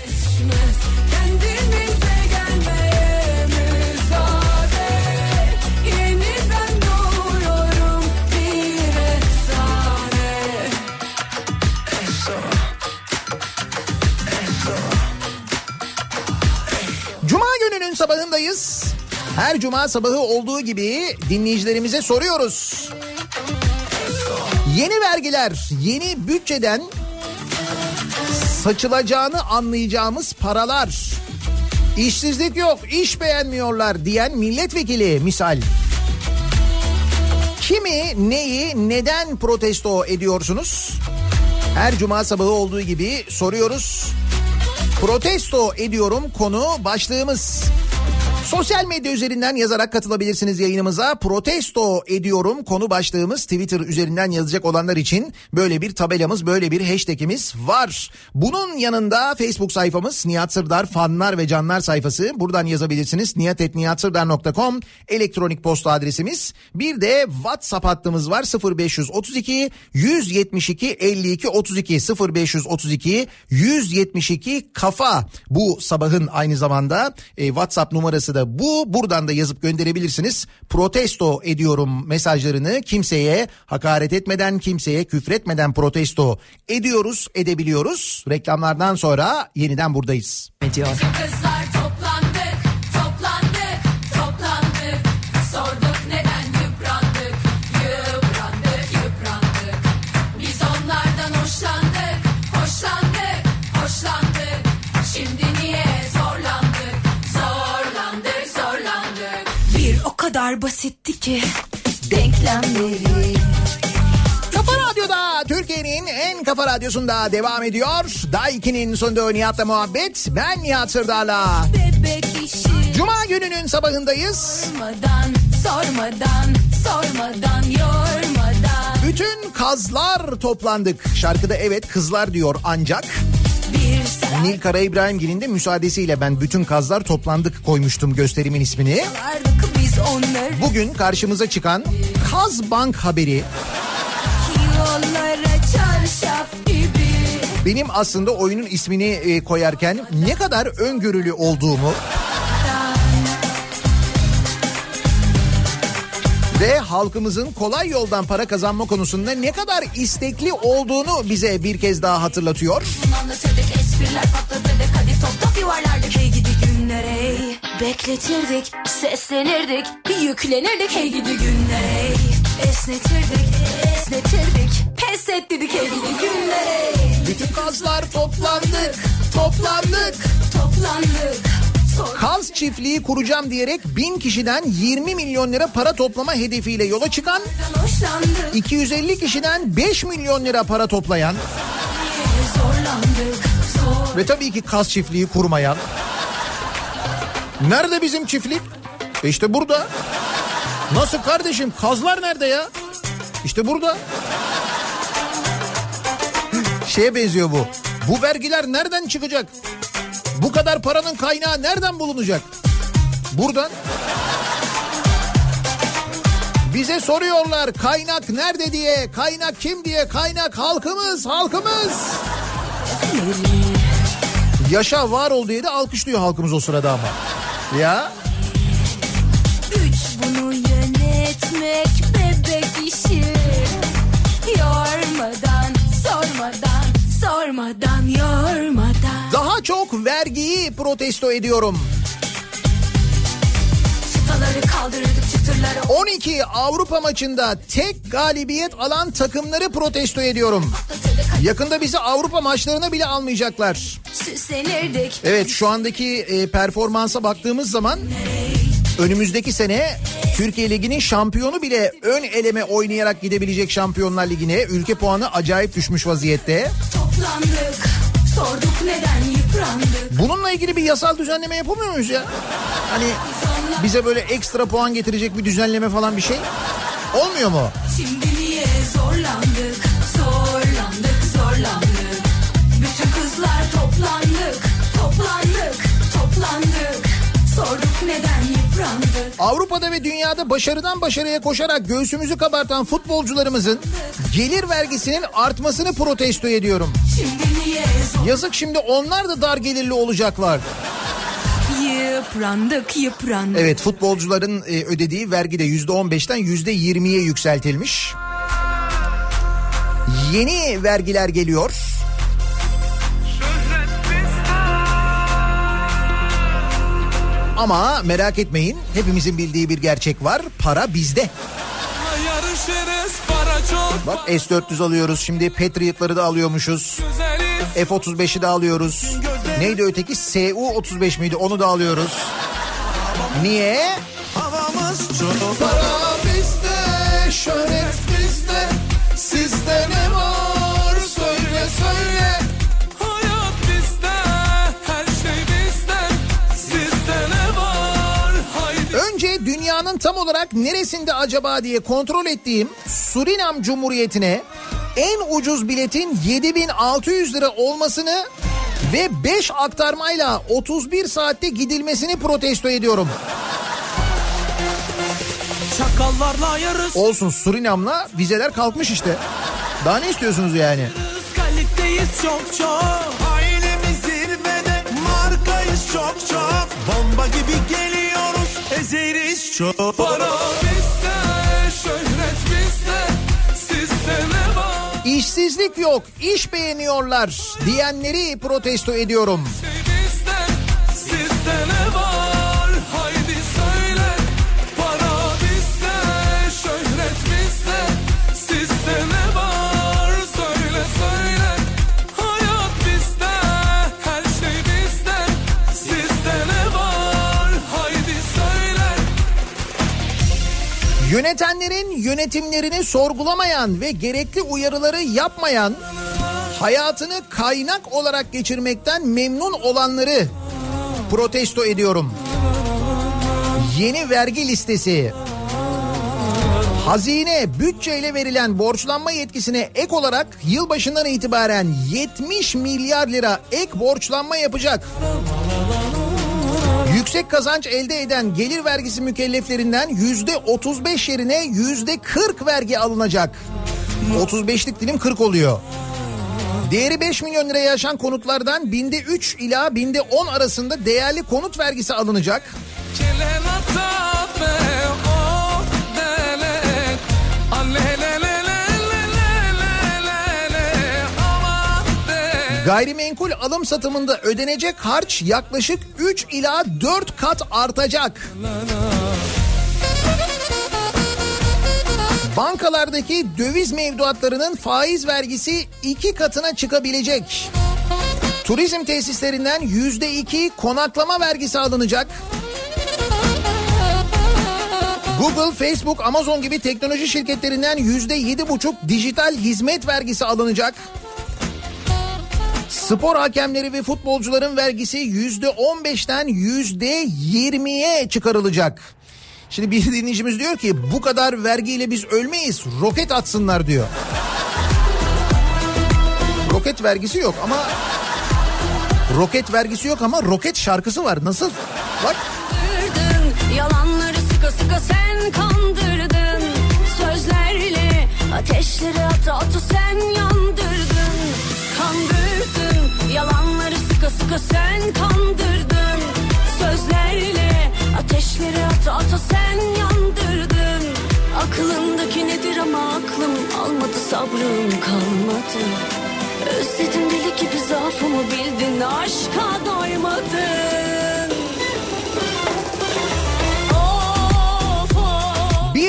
Cuma gününün sabahındayız. Her cuma sabahı olduğu gibi dinleyicilerimize soruyoruz. Yeni vergiler, yeni bütçeden saçılacağını anlayacağımız paralar. İşsizlik yok, iş beğenmiyorlar diyen milletvekili misal. Kimi, neyi, neden protesto ediyorsunuz? Her cuma sabahı olduğu gibi soruyoruz. Protesto ediyorum konu başlığımız. Sosyal medya üzerinden yazarak katılabilirsiniz yayınımıza. Protesto ediyorum konu başlığımız Twitter üzerinden yazacak olanlar için böyle bir tabelamız, böyle bir hashtagimiz var. Bunun yanında Facebook sayfamız Nihat Sırdar fanlar ve canlar sayfası. Buradan yazabilirsiniz. niyatetniyatsırdar.com elektronik posta adresimiz. Bir de WhatsApp hattımız var 0532 172 52 32 0532 172 kafa. Bu sabahın aynı zamanda e, WhatsApp numarası da bu. Buradan da yazıp gönderebilirsiniz. Protesto ediyorum mesajlarını kimseye hakaret etmeden, kimseye küfretmeden protesto ediyoruz, edebiliyoruz. Reklamlardan sonra yeniden buradayız. Kızlar kadar basitti ki denklemleri Kafa Radyo'da Türkiye'nin en kafa radyosunda devam ediyor. Daiki'nin sonunda Nihat'la muhabbet. Ben Nihat Sırdar'la. Cuma gününün sabahındayız. sormadan, sormadan, sormadan, yormadan Bütün kazlar toplandık. Şarkıda evet kızlar diyor ancak. Nil Kara İbrahimgil'in de müsaadesiyle ben bütün kazlar toplandık koymuştum gösterimin ismini. Bugün karşımıza çıkan Kaz Bank haberi benim aslında oyunun ismini e, koyarken ne kadar öngörülü olduğumu ve halkımızın kolay yoldan para kazanma konusunda ne kadar istekli olduğunu bize bir kez daha hatırlatıyor. Anlatırdık espriler patlatırdık hadi top top yuvarlardık Hey gidi günler hey. Bekletirdik seslenirdik Yüklenirdik. Hey gidi günler hey. Esnetirdik esnetirdik. Pes ettirdik hey gidi günler hey Bütün kazlar toplandık, toplandık. Toplandık. Kaz çiftliği kuracağım diyerek bin kişiden 20 milyon lira para toplama hedefiyle yola çıkan, hoşlandık. 250 kişiden 5 milyon lira para toplayan ve tabii ki kaz çiftliği kurmayan. Nerede bizim çiftlik? E işte burada. Nasıl kardeşim? Kazlar nerede ya? İşte burada. Şeye benziyor bu. Bu vergiler nereden çıkacak? Bu kadar paranın kaynağı nereden bulunacak? Buradan. Bize soruyorlar kaynak nerede diye, kaynak kim diye, kaynak halkımız, halkımız. Yaşa var ol diye de alkışlıyor halkımız o sırada ama. Ya Üç bunu yönetmek bebek işi Yormadan, sormadan, sormadan, yormadan daha çok vergiyi protesto ediyorum. Çıtaları bıktırlar 12 Avrupa maçında tek galibiyet alan takımları protesto ediyorum. Yakında bizi Avrupa maçlarına bile almayacaklar. Evet şu andaki e, performansa baktığımız zaman önümüzdeki sene Türkiye Ligi'nin şampiyonu bile ön eleme oynayarak gidebilecek Şampiyonlar Ligi'ne ülke puanı acayip düşmüş vaziyette. Toplandık Sorduk neden yıprandık Bununla ilgili bir yasal düzenleme yapamıyor muyuz ya? Hani bize böyle ekstra puan getirecek bir düzenleme falan bir şey olmuyor mu? Şimdi niye zorlandık Zorlandık zorlandık Bütün kızlar toplandık Toplandık toplandık Sorduk neden yıprandık Avrupa'da ve dünyada başarıdan başarıya koşarak göğsümüzü kabartan futbolcularımızın gelir vergisinin artmasını protesto ediyorum. Şimdi Yazık şimdi onlar da dar gelirli olacaklar. Yıprandık yıprandık Evet futbolcuların e, ödediği vergi de %15'ten %20'ye yükseltilmiş. Yeni vergiler geliyor. Ama merak etmeyin hepimizin bildiği bir gerçek var. Para bizde. Yarışırız para çok Bak S-400 alıyoruz şimdi Patriot'ları da alıyormuşuz. güzeliz F-35'i de alıyoruz. Neydi öteki? Su-35 miydi? Onu da alıyoruz. Niye? Havamız çok Para bizde, şöhret bizde. Sizde ne var? Söyle söyle. Hayat bizde Her şey bizde Sizde ne var Haydi Önce dünyanın tam olarak neresinde acaba diye kontrol ettiğim Surinam Cumhuriyeti'ne en ucuz biletin 7600 lira olmasını ve 5 aktarmayla 31 saatte gidilmesini protesto ediyorum. Çakallarla yarış Olsun Surinam'la vizeler kalkmış işte. Daha ne istiyorsunuz yani? Kaliteyiz çok çok Ailemiz zirvede Markayız çok çok Bomba gibi geliyoruz Ezeriz çok Para bizde İşsizlik yok, iş beğeniyorlar diyenleri protesto ediyorum. Yönetenlerin yönetimlerini sorgulamayan ve gerekli uyarıları yapmayan, hayatını kaynak olarak geçirmekten memnun olanları protesto ediyorum. Yeni vergi listesi. Hazine bütçeyle verilen borçlanma yetkisine ek olarak yılbaşından itibaren 70 milyar lira ek borçlanma yapacak. Yüksek kazanç elde eden gelir vergisi mükelleflerinden yüzde 35 yerine yüzde 40 vergi alınacak. 35'lik dilim 40 oluyor. Değeri 5 milyon liraya aşan konutlardan binde 3 ila binde 10 arasında değerli konut vergisi alınacak. Gelen atabe, delek, alele. Gayrimenkul alım satımında ödenecek harç yaklaşık 3 ila 4 kat artacak. Bankalardaki döviz mevduatlarının faiz vergisi iki katına çıkabilecek. Turizm tesislerinden yüzde iki konaklama vergisi alınacak. Google, Facebook, Amazon gibi teknoloji şirketlerinden yüzde yedi buçuk dijital hizmet vergisi alınacak. Spor hakemleri ve futbolcuların vergisi yüzde on beşten yüzde yirmiye çıkarılacak. Şimdi bir dinleyicimiz diyor ki bu kadar vergiyle biz ölmeyiz roket atsınlar diyor. Roket vergisi yok ama roket vergisi yok ama roket şarkısı var. Nasıl? Bak Yalanları sıka sıka sen kandırdın Sözlerle ateşleri ata ata sen yandırdın sıka sen kandırdın. Sözlerle ateşleri ata ata sen yandırdın. Aklımdaki nedir ama aklım almadı sabrım kalmadı. Özledim deli gibi zaafımı bildin aşka doymadın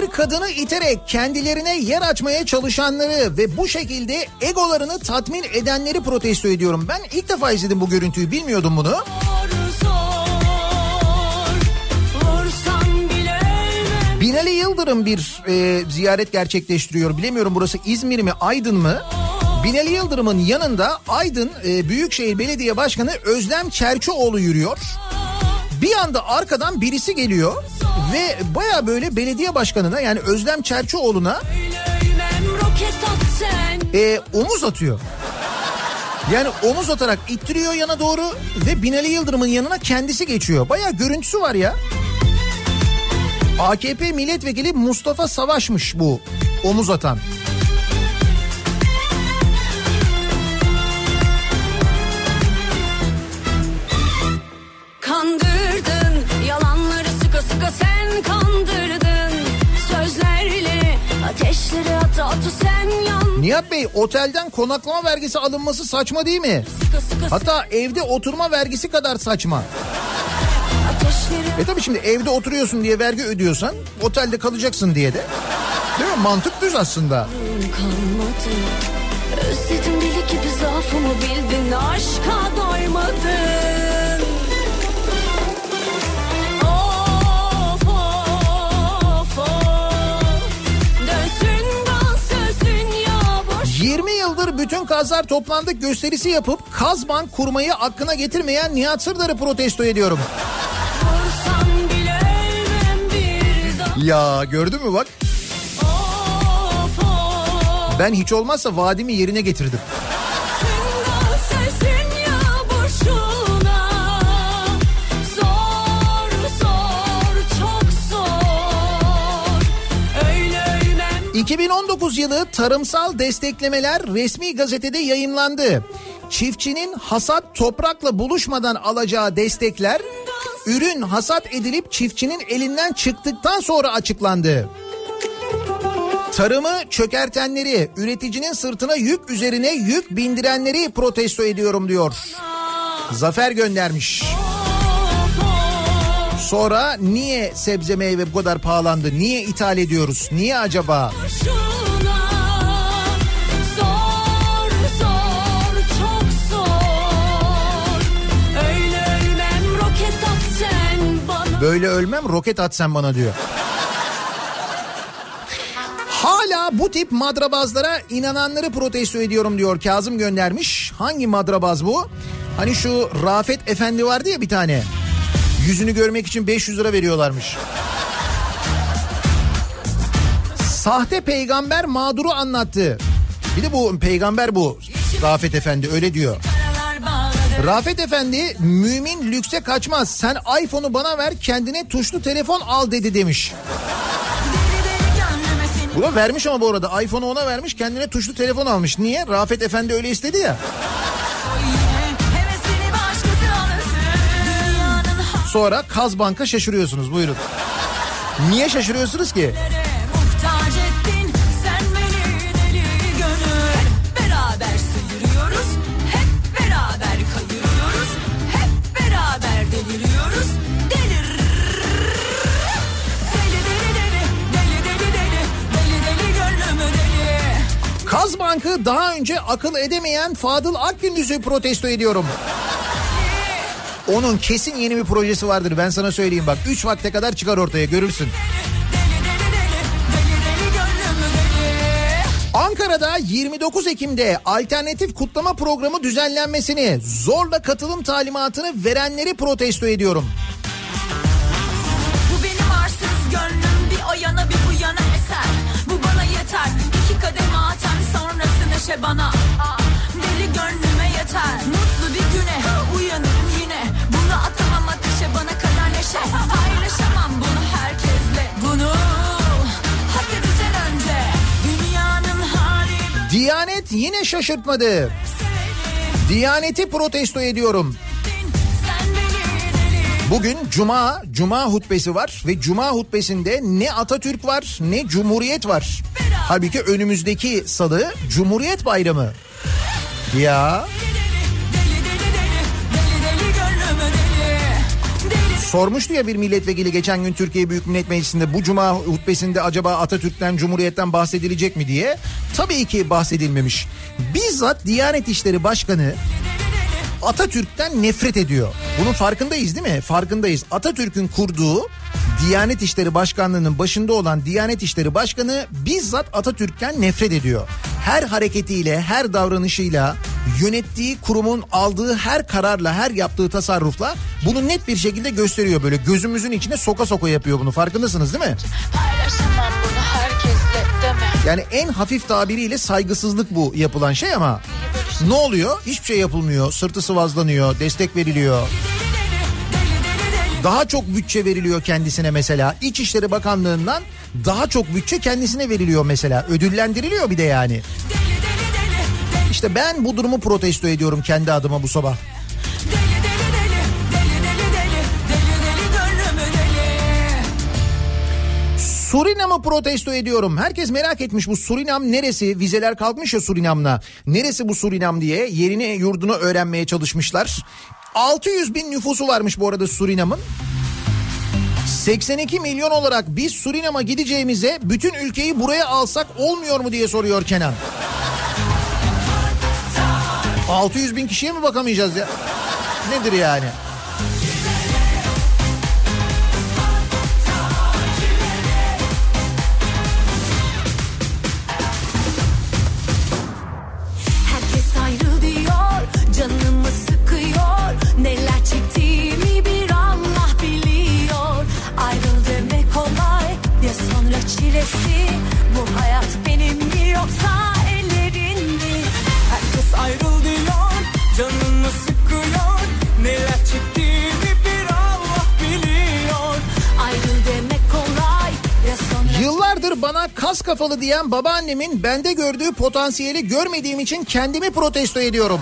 kadını iterek kendilerine yer açmaya çalışanları ve bu şekilde egolarını tatmin edenleri protesto ediyorum. Ben ilk defa izledim bu görüntüyü bilmiyordum bunu. Zor Binali Yıldırım bir e, ziyaret gerçekleştiriyor. Bilemiyorum burası İzmir mi Aydın mı? Binali Yıldırım'ın yanında Aydın e, Büyükşehir Belediye Başkanı Özlem Çerçioğlu yürüyor. Bir anda arkadan birisi geliyor ve baya böyle belediye başkanına yani Özlem Çerçioğlu'na e, omuz atıyor. Yani omuz atarak ittiriyor yana doğru ve Binali Yıldırım'ın yanına kendisi geçiyor. Baya görüntüsü var ya. AKP milletvekili Mustafa Savaş'mış bu omuz atan. Ateşleri ata ata sen yan Nihat Bey otelden konaklama vergisi alınması saçma değil mi? Sıkı sıkı Hatta evde oturma vergisi kadar saçma. ateşleri E tabii şimdi evde oturuyorsun diye vergi ödüyorsan otelde kalacaksın diye de. Değil mi? Mantık düz aslında. kalmadı Özledim deli gibi zaafımı bildin aşka doymadın yıldır bütün kazlar toplandık gösterisi yapıp kaz bank kurmayı aklına getirmeyen Nihat Sırdar'ı protesto ediyorum. Ya gördün mü bak ben hiç olmazsa vaadimi yerine getirdim. 2019 yılı tarımsal desteklemeler resmi gazetede yayımlandı. Çiftçinin hasat toprakla buluşmadan alacağı destekler ürün hasat edilip çiftçinin elinden çıktıktan sonra açıklandı. Tarımı çökertenleri, üreticinin sırtına yük üzerine yük bindirenleri protesto ediyorum diyor. Zafer göndermiş. Sonra niye sebze meyve bu kadar pahalandı? Niye ithal ediyoruz? Niye acaba? bana Böyle ölmem roket at sen bana diyor. Hala bu tip madrabazlara inananları protesto ediyorum diyor Kazım göndermiş. Hangi madrabaz bu? Hani şu Rafet Efendi vardı ya bir tane. Yüzünü görmek için 500 lira veriyorlarmış. Sahte peygamber mağduru anlattı. Bir de bu peygamber bu Rafet Efendi öyle diyor. Rafet Efendi mümin lükse kaçmaz. Sen iPhone'u bana ver kendine tuşlu telefon al dedi demiş. Deli deli gönlüme seni Bu da vermiş ama bu arada iPhone'u ona vermiş kendine tuşlu telefon almış. Niye? Rafet Efendi öyle istedi ya. Deli deli deli Deli deli gönlümü deli. Kaz Bank'ı daha önce akıl edemeyen Fadıl Akgündüz'ü protesto ediyorum. Onun kesin yeni bir projesi vardır ben sana söyleyeyim bak. 3 vakte kadar çıkar ortaya görürsün. Ankara'da 29 Ekim'de alternatif kutlama programı düzenlenmesini zorla katılım talimatını verenleri protesto ediyorum. Bu benim arsız gönlüm bir o yana bir bu yana eser Bu bana yeter iki kademe atar sonrası neşe bana Deli gönlüme yeter Mutlu bir güne uyanırım Diyanet yine şaşırtmadı. Diyaneti protesto ediyorum. Bugün Cuma, Cuma hutbesi var ve Cuma hutbesinde ne Atatürk var ne Cumhuriyet var. Halbuki önümüzdeki salı Cumhuriyet Bayramı. Ya sormuştu ya bir milletvekili geçen gün Türkiye Büyük Millet Meclisi'nde bu cuma hutbesinde acaba Atatürk'ten Cumhuriyet'ten bahsedilecek mi diye. Tabii ki bahsedilmemiş. Bizzat Diyanet İşleri Başkanı Atatürk'ten nefret ediyor. Bunun farkındayız değil mi? Farkındayız. Atatürk'ün kurduğu Diyanet İşleri Başkanlığı'nın başında olan Diyanet İşleri Başkanı bizzat Atatürk'ten nefret ediyor. Her hareketiyle, her davranışıyla, yönettiği kurumun aldığı her kararla, her yaptığı tasarrufla bunu net bir şekilde gösteriyor böyle. Gözümüzün içine soka soka yapıyor bunu. Farkındasınız değil mi? Paylaşamam bunu herkesle deme. Yani en hafif tabiriyle saygısızlık bu yapılan şey ama ne oluyor? Hiçbir şey yapılmıyor. Sırtı sıvazlanıyor, destek veriliyor. Daha çok bütçe veriliyor kendisine mesela. İçişleri Bakanlığı'ndan daha çok bütçe kendisine veriliyor mesela. Ödüllendiriliyor bir de yani. İşte ben bu durumu protesto ediyorum kendi adıma bu sabah. Surinam'ı protesto ediyorum. Herkes merak etmiş bu Surinam neresi? Vizeler kalkmış ya Surinam'la. Neresi bu Surinam diye yerini yurdunu öğrenmeye çalışmışlar. 600 bin nüfusu varmış bu arada Surinam'ın. 82 milyon olarak biz Surinam'a gideceğimize bütün ülkeyi buraya alsak olmuyor mu diye soruyor Kenan. 600 bin kişiye mi bakamayacağız ya? Nedir yani? Ayrı çilesi Bu hayat benim mi yoksa ellerin mi Herkes ayrıl Yıllardır bana kas kafalı diyen babaannemin bende gördüğü potansiyeli görmediğim için kendimi protesto ediyorum.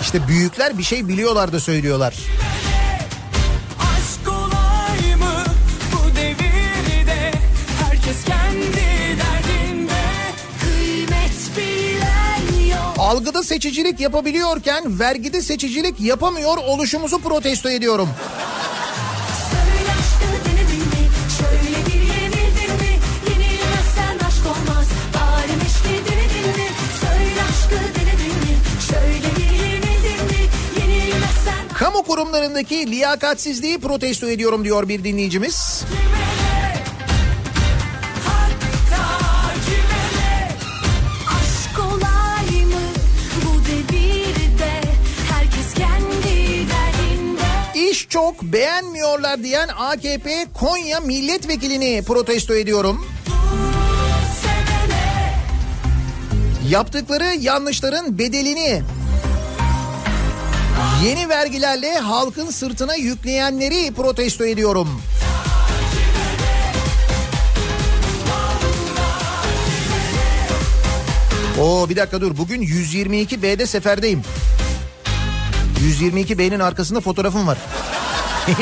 İşte büyükler bir şey biliyorlar da söylüyorlar. Algıda seçicilik yapabiliyorken vergide seçicilik yapamıyor oluşumuzu protesto ediyorum. Kurumlarındaki liyakatsizliği protesto ediyorum diyor bir dinleyicimiz. İş çok beğenmiyorlar diyen AKP Konya milletvekilini protesto ediyorum. Yaptıkları yanlışların bedelini yeni vergilerle halkın sırtına yükleyenleri protesto ediyorum. Oo bir dakika dur bugün 122B'de seferdeyim. 122B'nin arkasında fotoğrafım var.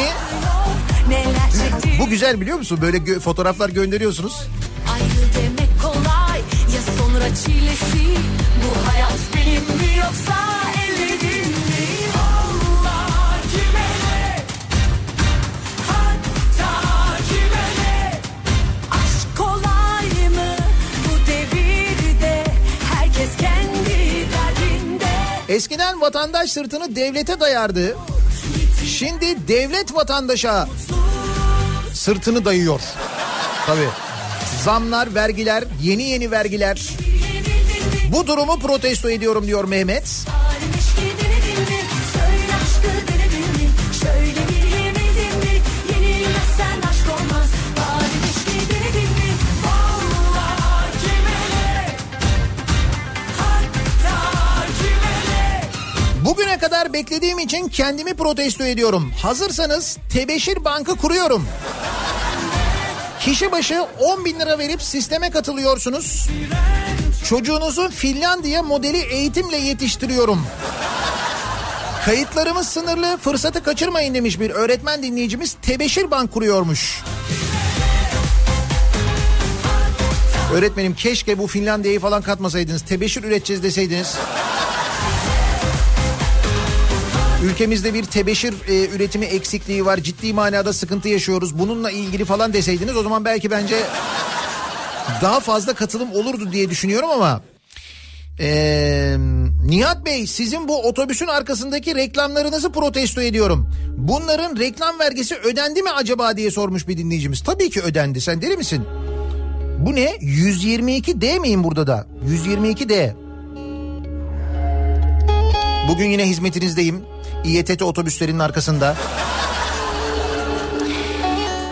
Bu güzel biliyor musun? Böyle gö- fotoğraflar gönderiyorsunuz. Ayrıl demek kolay ya sonra çilesi Bu hayat benim mi yoksa Eskiden vatandaş sırtını devlete dayardı. Şimdi devlet vatandaşa sırtını dayıyor. Tabii. Zamlar, vergiler, yeni yeni vergiler. Bu durumu protesto ediyorum diyor Mehmet. Bari Bugüne kadar beklediğim için kendimi protesto ediyorum. Hazırsanız Tebeşir Bankı kuruyorum. Kişi başı 10 bin lira verip sisteme katılıyorsunuz. Çocuğunuzu Finlandiya modeli eğitimle yetiştiriyorum. Kayıtlarımız sınırlı fırsatı kaçırmayın demiş bir öğretmen dinleyicimiz Tebeşir Bank kuruyormuş. Öğretmenim keşke bu Finlandiya'yı falan katmasaydınız. Tebeşir üreteceğiz deseydiniz. Ülkemizde bir tebeşir e, üretimi eksikliği var. Ciddi manada sıkıntı yaşıyoruz. Bununla ilgili falan deseydiniz o zaman belki bence daha fazla katılım olurdu diye düşünüyorum ama ee, Nihat Bey sizin bu otobüsün arkasındaki reklamlarınızı protesto ediyorum. Bunların reklam vergisi ödendi mi acaba diye sormuş bir dinleyicimiz. Tabii ki ödendi sen deli misin? Bu ne? 122D miyim burada da? 122D. Bugün yine hizmetinizdeyim. İETT otobüslerinin arkasında.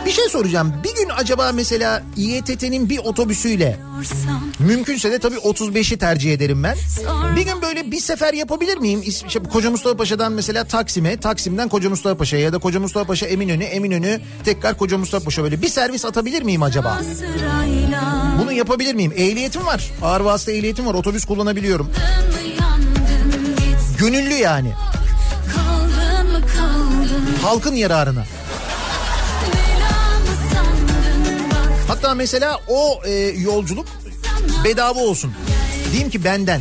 Bir şey soracağım. Bir gün acaba mesela İETT'nin bir otobüsüyle mümkünse de tabii 35'i tercih ederim ben. Bir gün böyle bir sefer yapabilir miyim? İşte Koca Mustafa Paşa'dan mesela Taksim'e, Taksim'den Koca Mustafa Paşa'ya ya da Koca Mustafa Paşa Eminönü, Eminönü tekrar Koca Mustafa Paşa böyle bir servis atabilir miyim acaba? Bunu yapabilir miyim? Ehliyetim var. Ağır vasıta ehliyetim var. Otobüs kullanabiliyorum. Gönüllü yani. Halkın yararına. Hatta mesela o e, yolculuk bedava olsun. Diyeyim ki benden.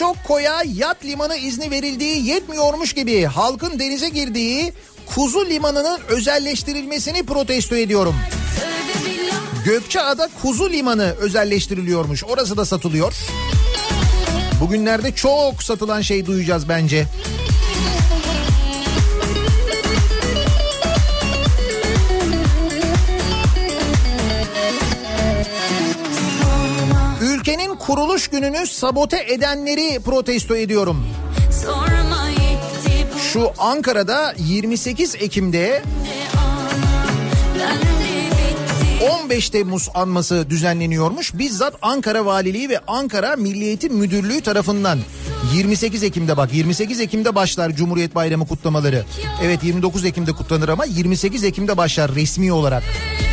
Birçok koya yat limanı izni verildiği yetmiyormuş gibi halkın denize girdiği Kuzu Limanı'nın özelleştirilmesini protesto ediyorum. Gökçeada Kuzu Limanı özelleştiriliyormuş. Orası da satılıyor. Bugünlerde çok satılan şey duyacağız bence. Ülkenin kuruluş gününü sabote edenleri protesto ediyorum. Şu Ankara'da 28 Ekim'de ne ana Ben de bitti 15 Temmuz anması düzenleniyormuş. Bizzat Ankara Valiliği ve Ankara Milli Eğitim Müdürlüğü tarafından 28 Ekim'de bak 28 Ekim'de başlar Cumhuriyet Bayramı kutlamaları. Evet 29 Ekim'de kutlanır ama 28 Ekim'de başlar resmi olarak. Belamı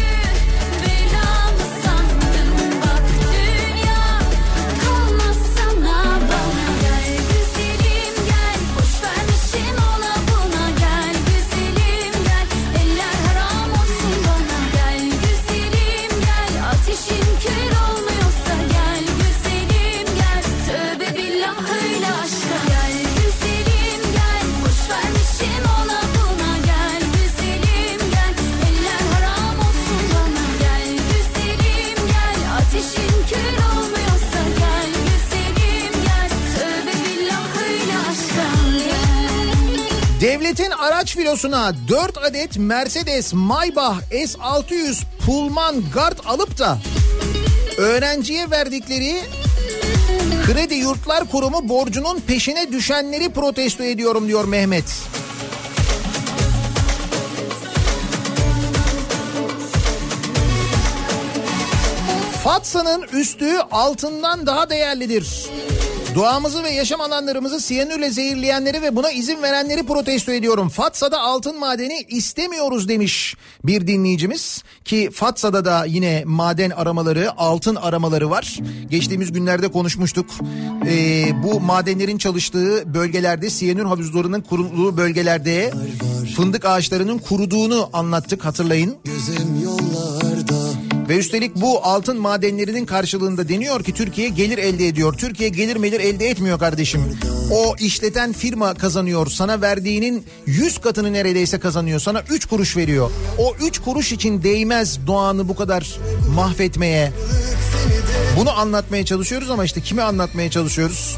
araç filosuna 4 adet Mercedes Maybach S600 Pullman Guard alıp da öğrenciye verdikleri Kredi Yurtlar Kurumu borcunun peşine düşenleri protesto ediyorum diyor Mehmet. Fatsa'nın üstü altından daha değerlidir. Doğamızı ve yaşam alanlarımızı siyanürle zehirleyenleri ve buna izin verenleri protesto ediyorum. Fatsa'da altın madeni istemiyoruz demiş bir dinleyicimiz. Ki Fatsa'da da yine maden aramaları, altın aramaları var. Geçtiğimiz günlerde konuşmuştuk. Ee, bu madenlerin çalıştığı bölgelerde, siyanür havuzlarının kurulduğu bölgelerde fındık ağaçlarının kuruduğunu anlattık hatırlayın. Gözüm yollarda Ve üstelik bu altın madenlerinin karşılığında deniyor ki Türkiye gelir elde ediyor. Türkiye gelir melir elde etmiyor kardeşim. O işleten firma kazanıyor. Sana verdiğinin 100 katını neredeyse kazanıyor. Sana 3 kuruş veriyor. O 3 kuruş için değmez doğanı bu kadar mahvetmeye. Bunu anlatmaya çalışıyoruz ama işte kime anlatmaya çalışıyoruz?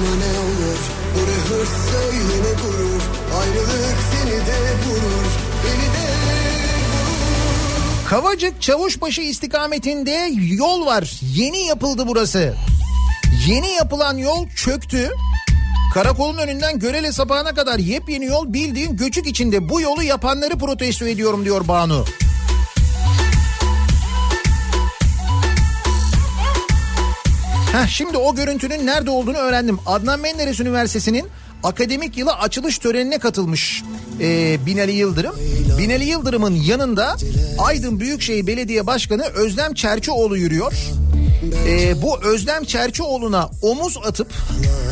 Yapma ne olur Bu ne hırs söyle ne gurur Ayrılık seni de vurur Beni de Kavacık Çavuşbaşı istikametinde yol var. Yeni yapıldı burası. Yeni yapılan yol çöktü. Karakolun önünden Görele sapağına kadar yepyeni yol bildiğin göçük içinde bu yolu yapanları protesto ediyorum diyor Banu. Heh, şimdi o görüntünün nerede olduğunu öğrendim. Adnan Menderes Üniversitesi'nin akademik yılı açılış törenine katılmış e, Binali Yıldırım. Binali Yıldırım'ın yanında Aydın Büyükşehir Belediye Başkanı Özlem Çerçioğlu yürüyor. E, bu Özlem Çerçioğlu'na omuz atıp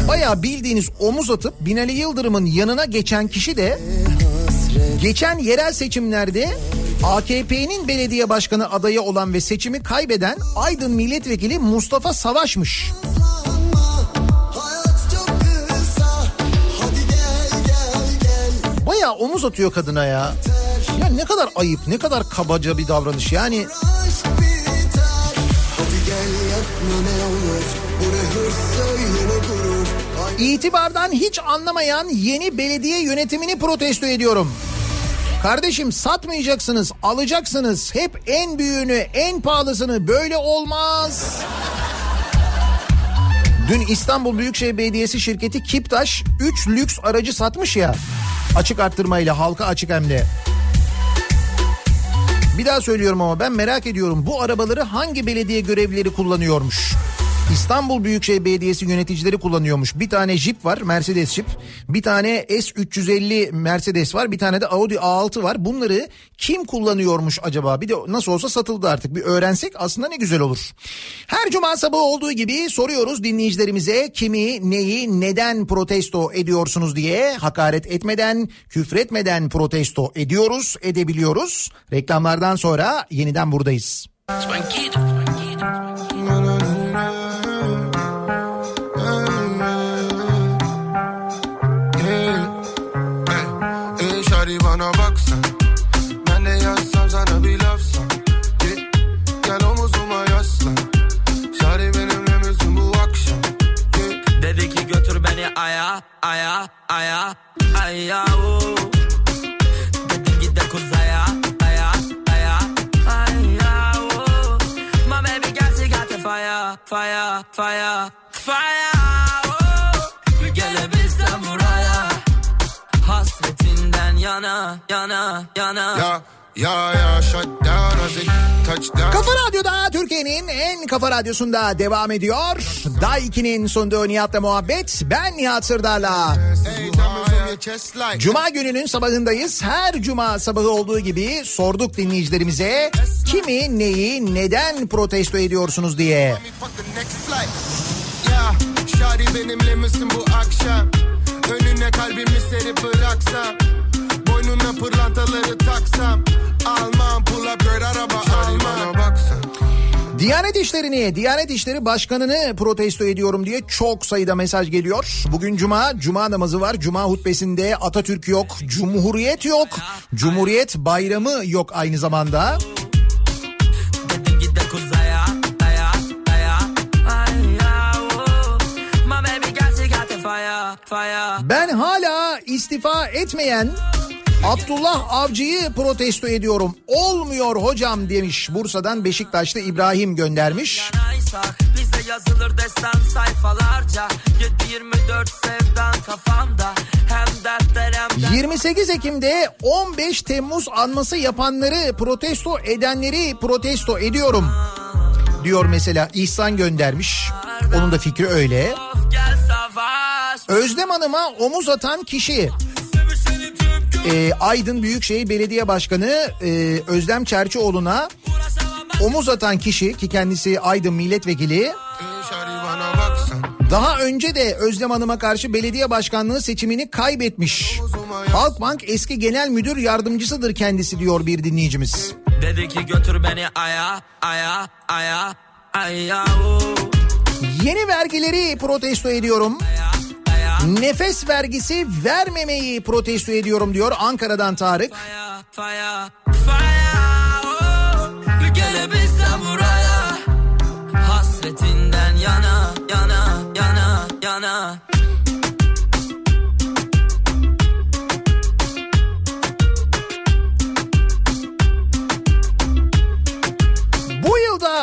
bayağı bildiğiniz omuz atıp Binali Yıldırım'ın yanına geçen kişi de geçen yerel seçimlerde AKP'nin belediye başkanı adayı olan ve seçimi kaybeden Aydın Milletvekili Mustafa Savaş'mış. Bayağı omuz atıyor kadına ya. Ya ne kadar ayıp, ne kadar kabaca bir davranış. Yani itibardan hiç anlamayan yeni belediye yönetimini protesto ediyorum. Kardeşim satmayacaksınız, alacaksınız. Hep en büyüğünü, en pahalısını böyle olmaz. Dün İstanbul Büyükşehir Belediyesi şirketi Kiptaş 3 lüks aracı satmış ya. Açık arttırmayla halka açık hem de. Bir daha söylüyorum ama ben merak ediyorum bu arabaları hangi belediye görevlileri kullanıyormuş? İstanbul Büyükşehir Belediyesi yöneticileri kullanıyormuş. Bir tane Jeep var Mercedes Jeep. Bir tane S350 Mercedes var. Bir tane de Audi A6 var. Bunları kim kullanıyormuş acaba? Bir de nasıl olsa satıldı artık. Bir öğrensek aslında ne güzel olur. Her cuma sabahı olduğu gibi soruyoruz dinleyicilerimize kimi, neyi, neden protesto ediyorsunuz diye hakaret etmeden, küfretmeden protesto ediyoruz, edebiliyoruz. Reklamlardan sonra yeniden buradayız. Ey aya aya aya o. Dedim git de kuzaya aya aya aya o. My baby got she got the fire fire fire fire oh. Gele bizden buraya Hasretinden yana yana yana Ya ya ya shut Kafa Radyo'da Türkiye'nin en kafa radyosunda devam ediyor. Day 2'nin sunduğu Nihat'la muhabbet. Ben Nihat Sırdar'la. Cuma gününün sabahındayız. Her cuma sabahı olduğu gibi sorduk dinleyicilerimize kimi, neyi, neden protesto ediyorsunuz diye. şari benimle misin bu akşam Önüne kalbimi serip bıraksam Boynuna pırlantaları taksam Almam pull up girl araba almam Diyanet İşleri'ni, Diyanet İşleri Başkanı'nı protesto ediyorum diye çok sayıda mesaj geliyor. Bugün Cuma, Cuma namazı var. Cuma hutbesinde Atatürk yok, Cumhuriyet yok. Cumhuriyet bayramı yok aynı zamanda. Oh. Ben hala istifa etmeyen Abdullah Avcı'yı protesto ediyorum. Olmuyor hocam demiş. Bursa'dan Beşiktaşlı İbrahim göndermiş. Bizde yazılır destan sayfalarca 7-24 sevdan kafamda Hem dertler hem 28 Ekim'de 15 Temmuz anması yapanları protesto edenleri protesto ediyorum. Diyor mesela İhsan göndermiş. Onun da fikri öyle. Özlem Hanım'a omuz atan kişi e, Aydın Büyükşehir Belediye Başkanı e, Özlem Çerçioğlu'na omuz atan kişi ki kendisi Aydın Milletvekili daha önce de Özlem Hanım'a karşı belediye başkanlığı seçimini kaybetmiş. Halkbank eski genel müdür yardımcısıdır kendisi diyor bir dinleyicimiz. Dedi ki götür beni aya aya aya aya. Yeni vergileri protesto ediyorum. aya Nefes vergisi vermemeyi protesto ediyorum diyor Ankara'dan Tarık. fire fire fire oh. Buraya Hasretinden yana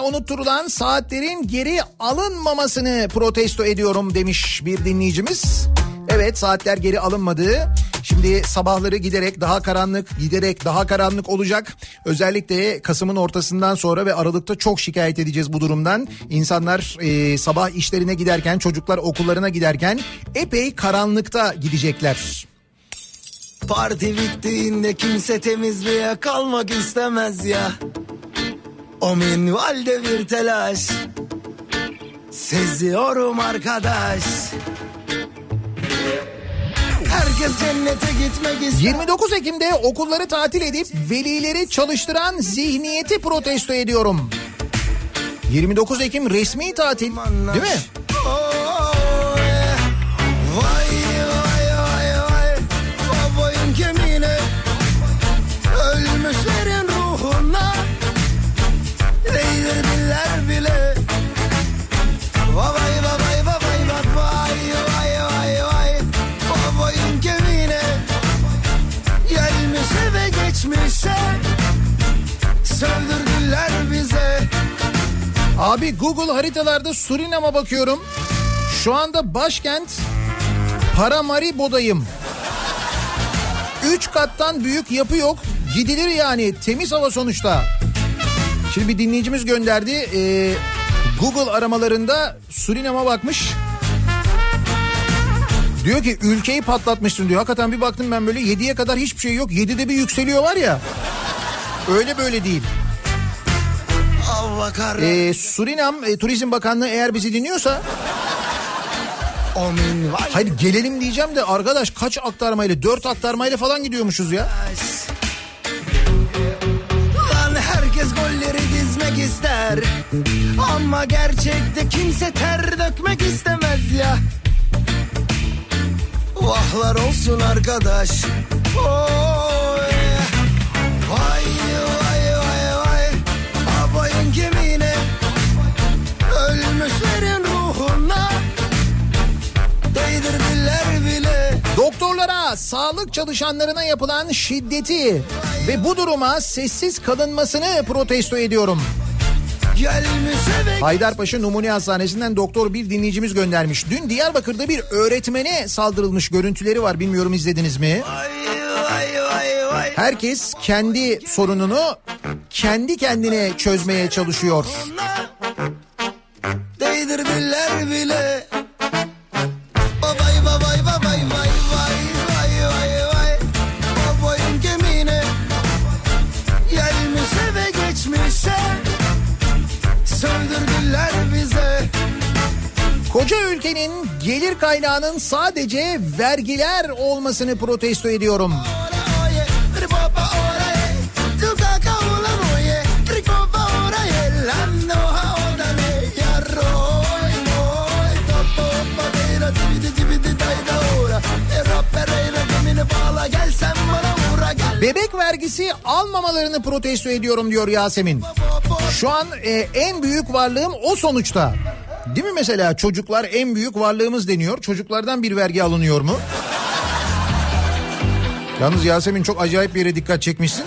unutturulan saatlerin geri alınmamasını protesto ediyorum demiş bir dinleyicimiz. Evet saatler geri alınmadı. Şimdi sabahları giderek daha karanlık, giderek daha karanlık olacak. Özellikle Kasım'ın ortasından sonra ve Aralık'ta çok şikayet edeceğiz bu durumdan. İnsanlar e, sabah işlerine giderken, çocuklar okullarına giderken epey karanlıkta gidecekler. Parti bittiğinde kimse temizliğe kalmak istemez ya. O minvalde bir telaş. Seziyorum arkadaş. Herkes cennete gitmek ister. 29 Ekim'de okulları tatil edip velileri çalıştıran zihniyeti protesto ediyorum. 29 Ekim resmi tatil değil mi? Vay Sövdürdüler bize Abi Google haritalarda Surinam'a bakıyorum. Şu anda başkent Paramaribo'dayım. Üç kattan büyük yapı yok. Gidilir yani temiz hava sonuçta. Şimdi bir dinleyicimiz gönderdi. Ee, Google aramalarında Surinam'a bakmış. Diyor ki ülkeyi patlatmışsın diyor. Hakikaten bir baktım ben böyle 7'ye kadar hiçbir şey yok. 7'de bir yükseliyor var ya. Öyle böyle değil. Allah kahretsin. Ee, Surinam e, Turizm Bakanlığı eğer bizi dinliyorsa minval Hayır gelelim diyeceğim de arkadaş kaç aktarmayla dört aktarmayla falan gidiyormuşuz ya. Lan herkes golleri dizmek ister Ama gerçekte kimse ter dökmek istemez ya Vahlar olsun arkadaş Oy. Vay Doktorlara, sağlık çalışanlarına yapılan şiddeti ve bu duruma sessiz kalınmasını protesto ediyorum. Haydarpaşa Numune Hastanesi'nden doktor bir dinleyicimiz göndermiş. Dün Diyarbakır'da bir öğretmene saldırılmış görüntüleri var bilmiyorum izlediniz mi? Herkes kendi sorununu kendi kendine çözmeye çalışıyor. Değdirdiler bile Koca ülkenin gelir kaynağının sadece vergiler olmasını protesto ediyorum. Bebek vergisi almamalarını protesto ediyorum diyor Yasemin. Şu an e, en büyük varlığım o sonuçta. Değil mi mesela çocuklar en büyük varlığımız deniyor. Çocuklardan bir vergi alınıyor mu? Yalnız Yasemin çok acayip bir yere dikkat çekmişsin.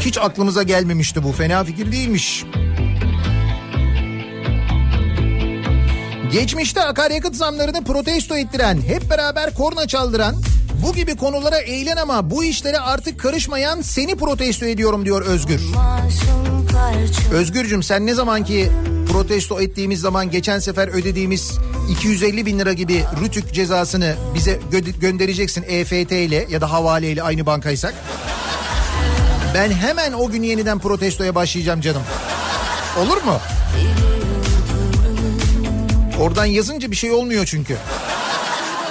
Hiç aklımıza gelmemişti bu. Fena fikir değilmiş. Geçmişte akaryakıt zamlarını protesto ettiren, hep beraber korna çaldıran, bu gibi konulara eğlen ama bu işlere artık karışmayan seni protesto ediyorum diyor Özgür. Özgürcüm sen ne zamanki protesto ettiğimiz zaman geçen sefer ödediğimiz 250 bin lira gibi rütük cezasını bize gö- göndereceksin EFT ile ya da havaleyle aynı bankaysak. Ben hemen o gün yeniden protestoya başlayacağım canım. Olur mu? Oradan yazınca bir şey olmuyor çünkü.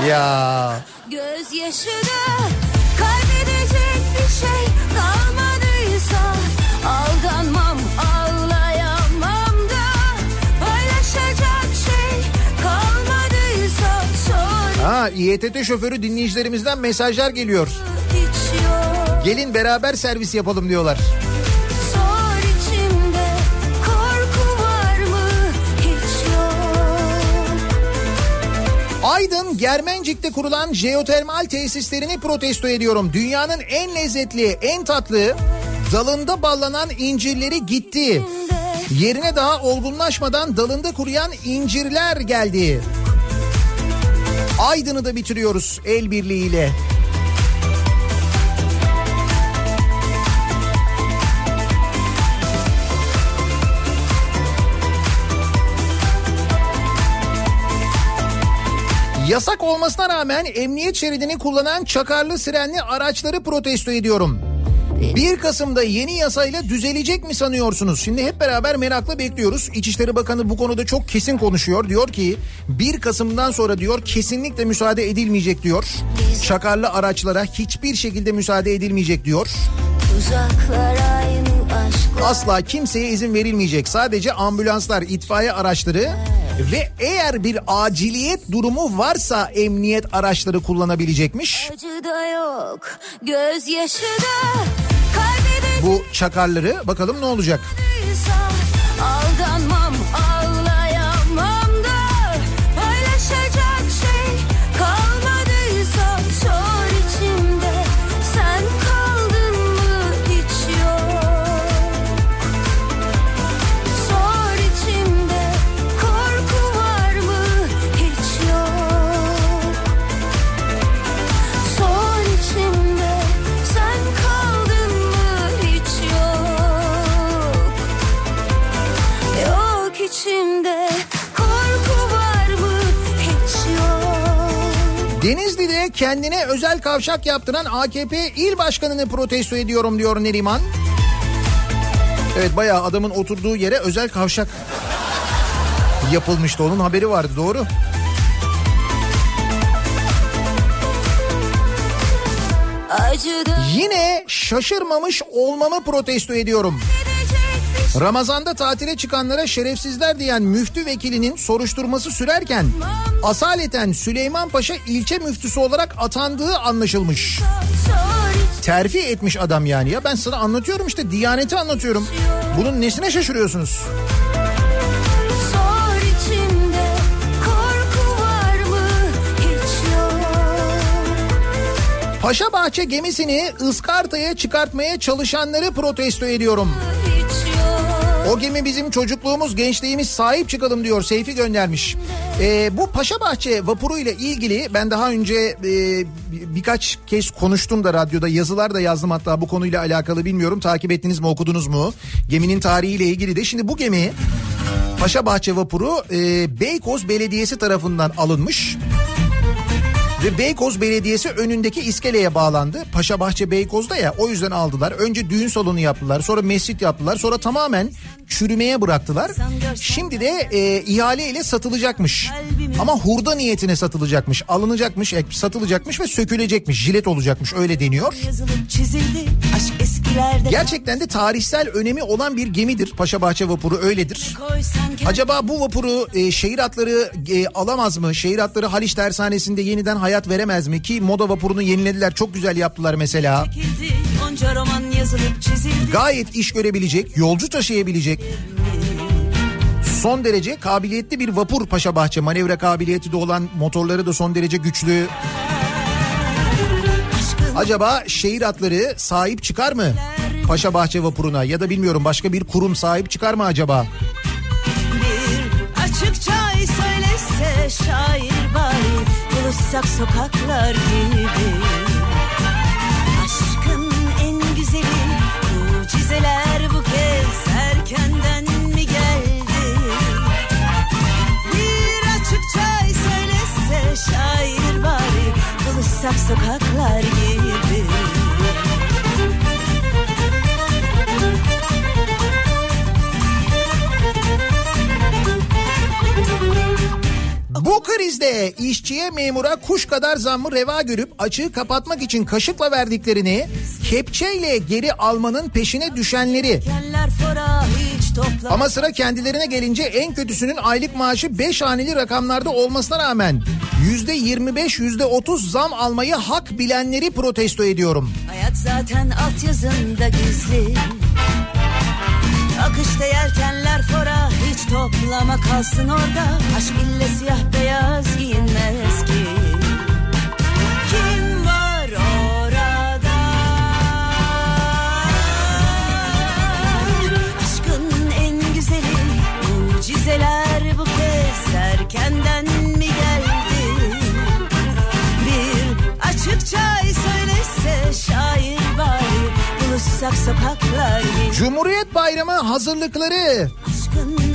Ya Gözyaşı da kaybedecek bir şey kalmadıysa aldanmam ağlayamam da paylaşacak şey kalmadıysa sor ha İETT şoförü dinleyicilerimizden mesajlar geliyor. Gelin beraber servis yapalım diyorlar. Aydın Germencik'te kurulan jeotermal tesislerini protesto ediyorum. Dünyanın en lezzetli, en tatlı, dalında ballanan incirleri gitti. Yerine daha olgunlaşmadan dalında kuruyan incirler geldi. Aydın'ı da bitiriyoruz el birliğiyle. Yasak olmasına rağmen emniyet şeridini kullanan çakarlı sirenli araçları protesto ediyorum. 1 Kasım'da yeni yasayla düzelecek mi sanıyorsunuz? Şimdi hep beraber merakla bekliyoruz. İçişleri Bakanı bu konuda çok kesin konuşuyor. Diyor ki 1 Kasım'dan sonra diyor kesinlikle müsaade edilmeyecek diyor. Çakarlı araçlara hiçbir şekilde müsaade edilmeyecek diyor. Asla kimseye izin verilmeyecek. Sadece ambulanslar, itfaiye araçları ve eğer bir aciliyet durumu varsa emniyet araçları kullanabilecekmiş. Yok da Bu çakarları bakalım ne olacak? Aldanmam Kendine özel kavşak yaptıran AKP il başkanını protesto ediyorum diyor Neriman. Evet bayağı adamın oturduğu yere özel kavşak yapılmıştı. Onun haberi vardı doğru. Acıdı Yine şaşırmamış olmamı protesto ediyorum. Ramazanda tatile çıkanlara şerefsizler diyen müftü vekilinin soruşturması sürerken asaleten Süleyman Paşa ilçe müftüsü olarak atandığı anlaşılmış. Terfi etmiş adam yani ya ben sana anlatıyorum işte diyaneti anlatıyorum. Bunun nesine şaşırıyorsunuz? Sor içimde korku var mı hiç yok Paşa Bahçe gemisini ıskartaya çıkartmaya çalışanları protesto ediyorum. O gemi bizim çocukluğumuz, gençliğimiz sahip çıkalım diyor Seyfi göndermiş. Ee, bu Paşabahçe vapuru ile ilgili ben daha önce e, bir- birkaç kez konuştum da radyoda yazılar da yazdım hatta bu konuyla alakalı bilmiyorum takip ettiniz mi okudunuz mu? Geminin tarihiyle ilgili de şimdi bu gemi Paşabahçe vapuru e, Beykoz Belediyesi tarafından alınmış. Ve Beykoz Belediyesi önündeki iskeleye bağlandı. Paşabahçe Beykoz'da ya o yüzden aldılar. Önce düğün salonu yaptılar sonra mescit yaptılar sonra tamamen çürümeye bıraktılar. Şimdi de e, ihale ile satılacakmış. Ama hurda niyetine satılacakmış. Alınacakmış, satılacakmış ve sökülecekmiş. Jilet olacakmış öyle deniyor. Gerçekten de tarihsel önemi olan bir gemidir. Paşabahçe vapuru öyledir. Acaba bu vapuru e, şehir hatları e, alamaz mı? Şehir hatları Haliç Tersanesi'nde yeniden hayat veremez mi? Ki moda vapurunu yenilediler çok güzel yaptılar mesela. çekildi onca roman yazılıp çizildi Gayet iş görebilecek, yolcu taşıyabilecek son derece kabiliyetli bir vapur Paşabahçe. Manevra kabiliyeti de olan motorları da son derece güçlü. Acaba şehir hatları sahip çıkar mı? Paşabahçe vapuruna ya da bilmiyorum başka bir kurum sahip çıkar mı acaba? bir açıkça söylese şair bari buluşsak sokaklar gibi. Aşkın en güzeli mucizeler bu kez erkenden mi geldi? Bir açıkça söylese şair bari buluşsak sokaklar gibi Bu krizde işçiye memura kuş kadar zammı reva görüp açığı kapatmak için kaşıkla verdiklerini kepçeyle geri almanın peşine düşenleri. Ama sıra kendilerine gelince en kötüsünün aylık maaşı 5 haneli rakamlarda olmasına rağmen %25 %30 zam almayı hak bilenleri protesto ediyorum. Hayat zaten altyazında gizli. Akışta fora Ağlama kalsın orada aşk ille siyah beyaz giyinmez ki. Cumhuriyet Bayramı hazırlıkları. Aşkın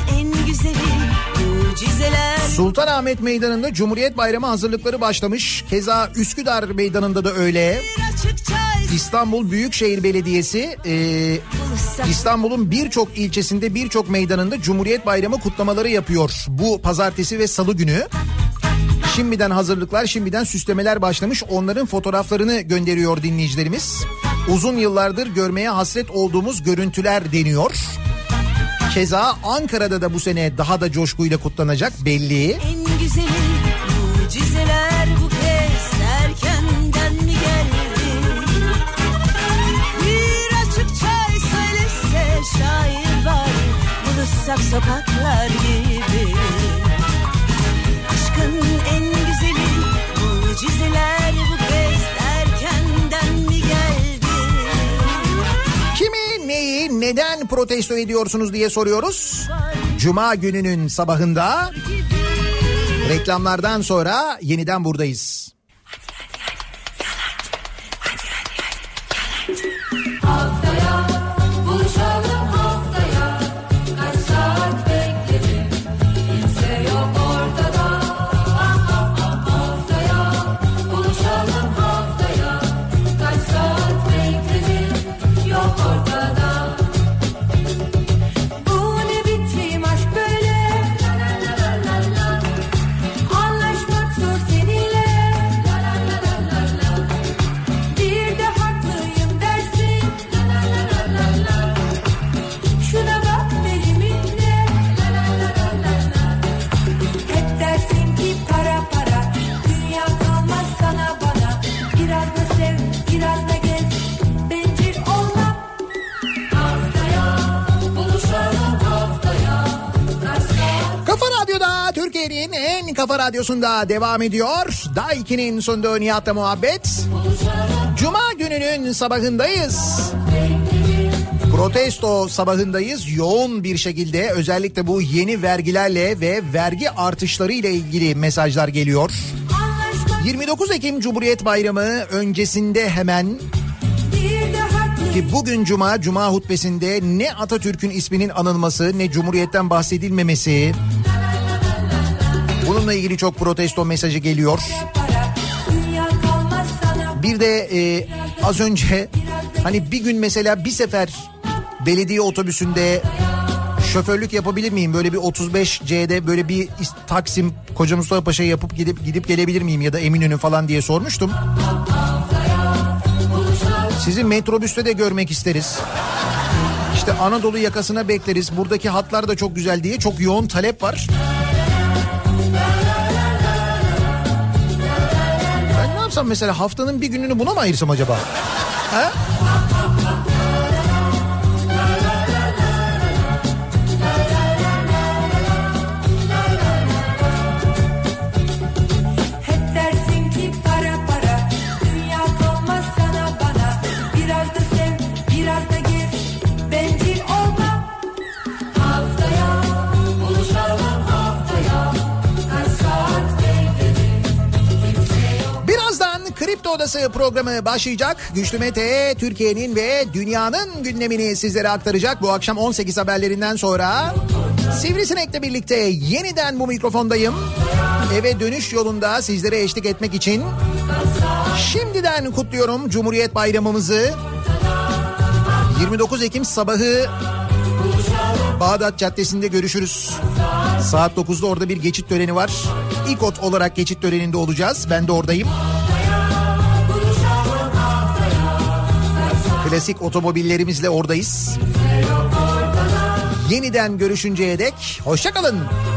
Sultanahmet Meydanı'nda Cumhuriyet Bayramı hazırlıkları başlamış. Keza Üsküdar Meydanı'nda da öyle. İstanbul Büyükşehir Belediyesi e, İstanbul'un birçok ilçesinde birçok meydanında Cumhuriyet Bayramı kutlamaları yapıyor. Bu pazartesi ve salı günü. Şimdiden hazırlıklar, şimdiden süslemeler başlamış. Onların fotoğraflarını gönderiyor dinleyicilerimiz. Uzun yıllardır görmeye hasret olduğumuz görüntüler deniyor. Keza Ankara'da da bu sene daha da coşkuyla kutlanacak belli. en güzeli bu kez erkenden şair var buluşsak sokaklar gibi. Neyi, neden protesto ediyorsunuz diye soruyoruz. Cuma gününün sabahında reklamlardan sonra yeniden buradayız. Türkiye'nin en kafa radyosunda devam ediyor. Daiki'nin sunduğu Nihat'la muhabbet. Cuma gününün sabahındayız. Protesto sabahındayız. Yoğun bir şekilde özellikle bu yeni vergilerle ve vergi artışları ile ilgili mesajlar geliyor. 29 Ekim Cumhuriyet Bayramı öncesinde hemen ki bugün Cuma, Cuma hutbesinde ne Atatürk'ün isminin anılması ne Cumhuriyet'ten bahsedilmemesi bununla ilgili çok protesto mesajı geliyor. Bir de e, az önce hani bir gün mesela bir sefer belediye otobüsünde şoförlük yapabilir miyim? Böyle bir 35 C'de böyle bir Taksim Koca Mustafa Paşa yapıp gidip gidip gelebilir miyim ya da Eminönü falan diye sormuştum. Sizi metrobüste de görmek isteriz. İşte Anadolu yakasına bekleriz. Buradaki hatlar da çok güzel diye çok yoğun talep var. Yapsam mesela haftanın bir gününü buna mı ayırsam acaba? Ha? Odası programı başlayacak. Güçlü Mete Türkiye'nin ve dünyanın gündemini sizlere aktaracak. Bu akşam 18 haberlerinden sonra Sivrisinek'le birlikte yeniden bu mikrofondayım. Eve dönüş yolunda sizlere eşlik etmek için şimdiden kutluyorum Cumhuriyet Bayramımızı. 29 Ekim sabahı Bağdat Caddesi'nde görüşürüz. Saat 9'da orada bir geçit töreni var. İKOT olarak geçit töreninde olacağız. Ben de oradayım. Klasik otomobillerimizle oradayız. Yeniden görüşünceye dek hoşçakalın. Buluşalım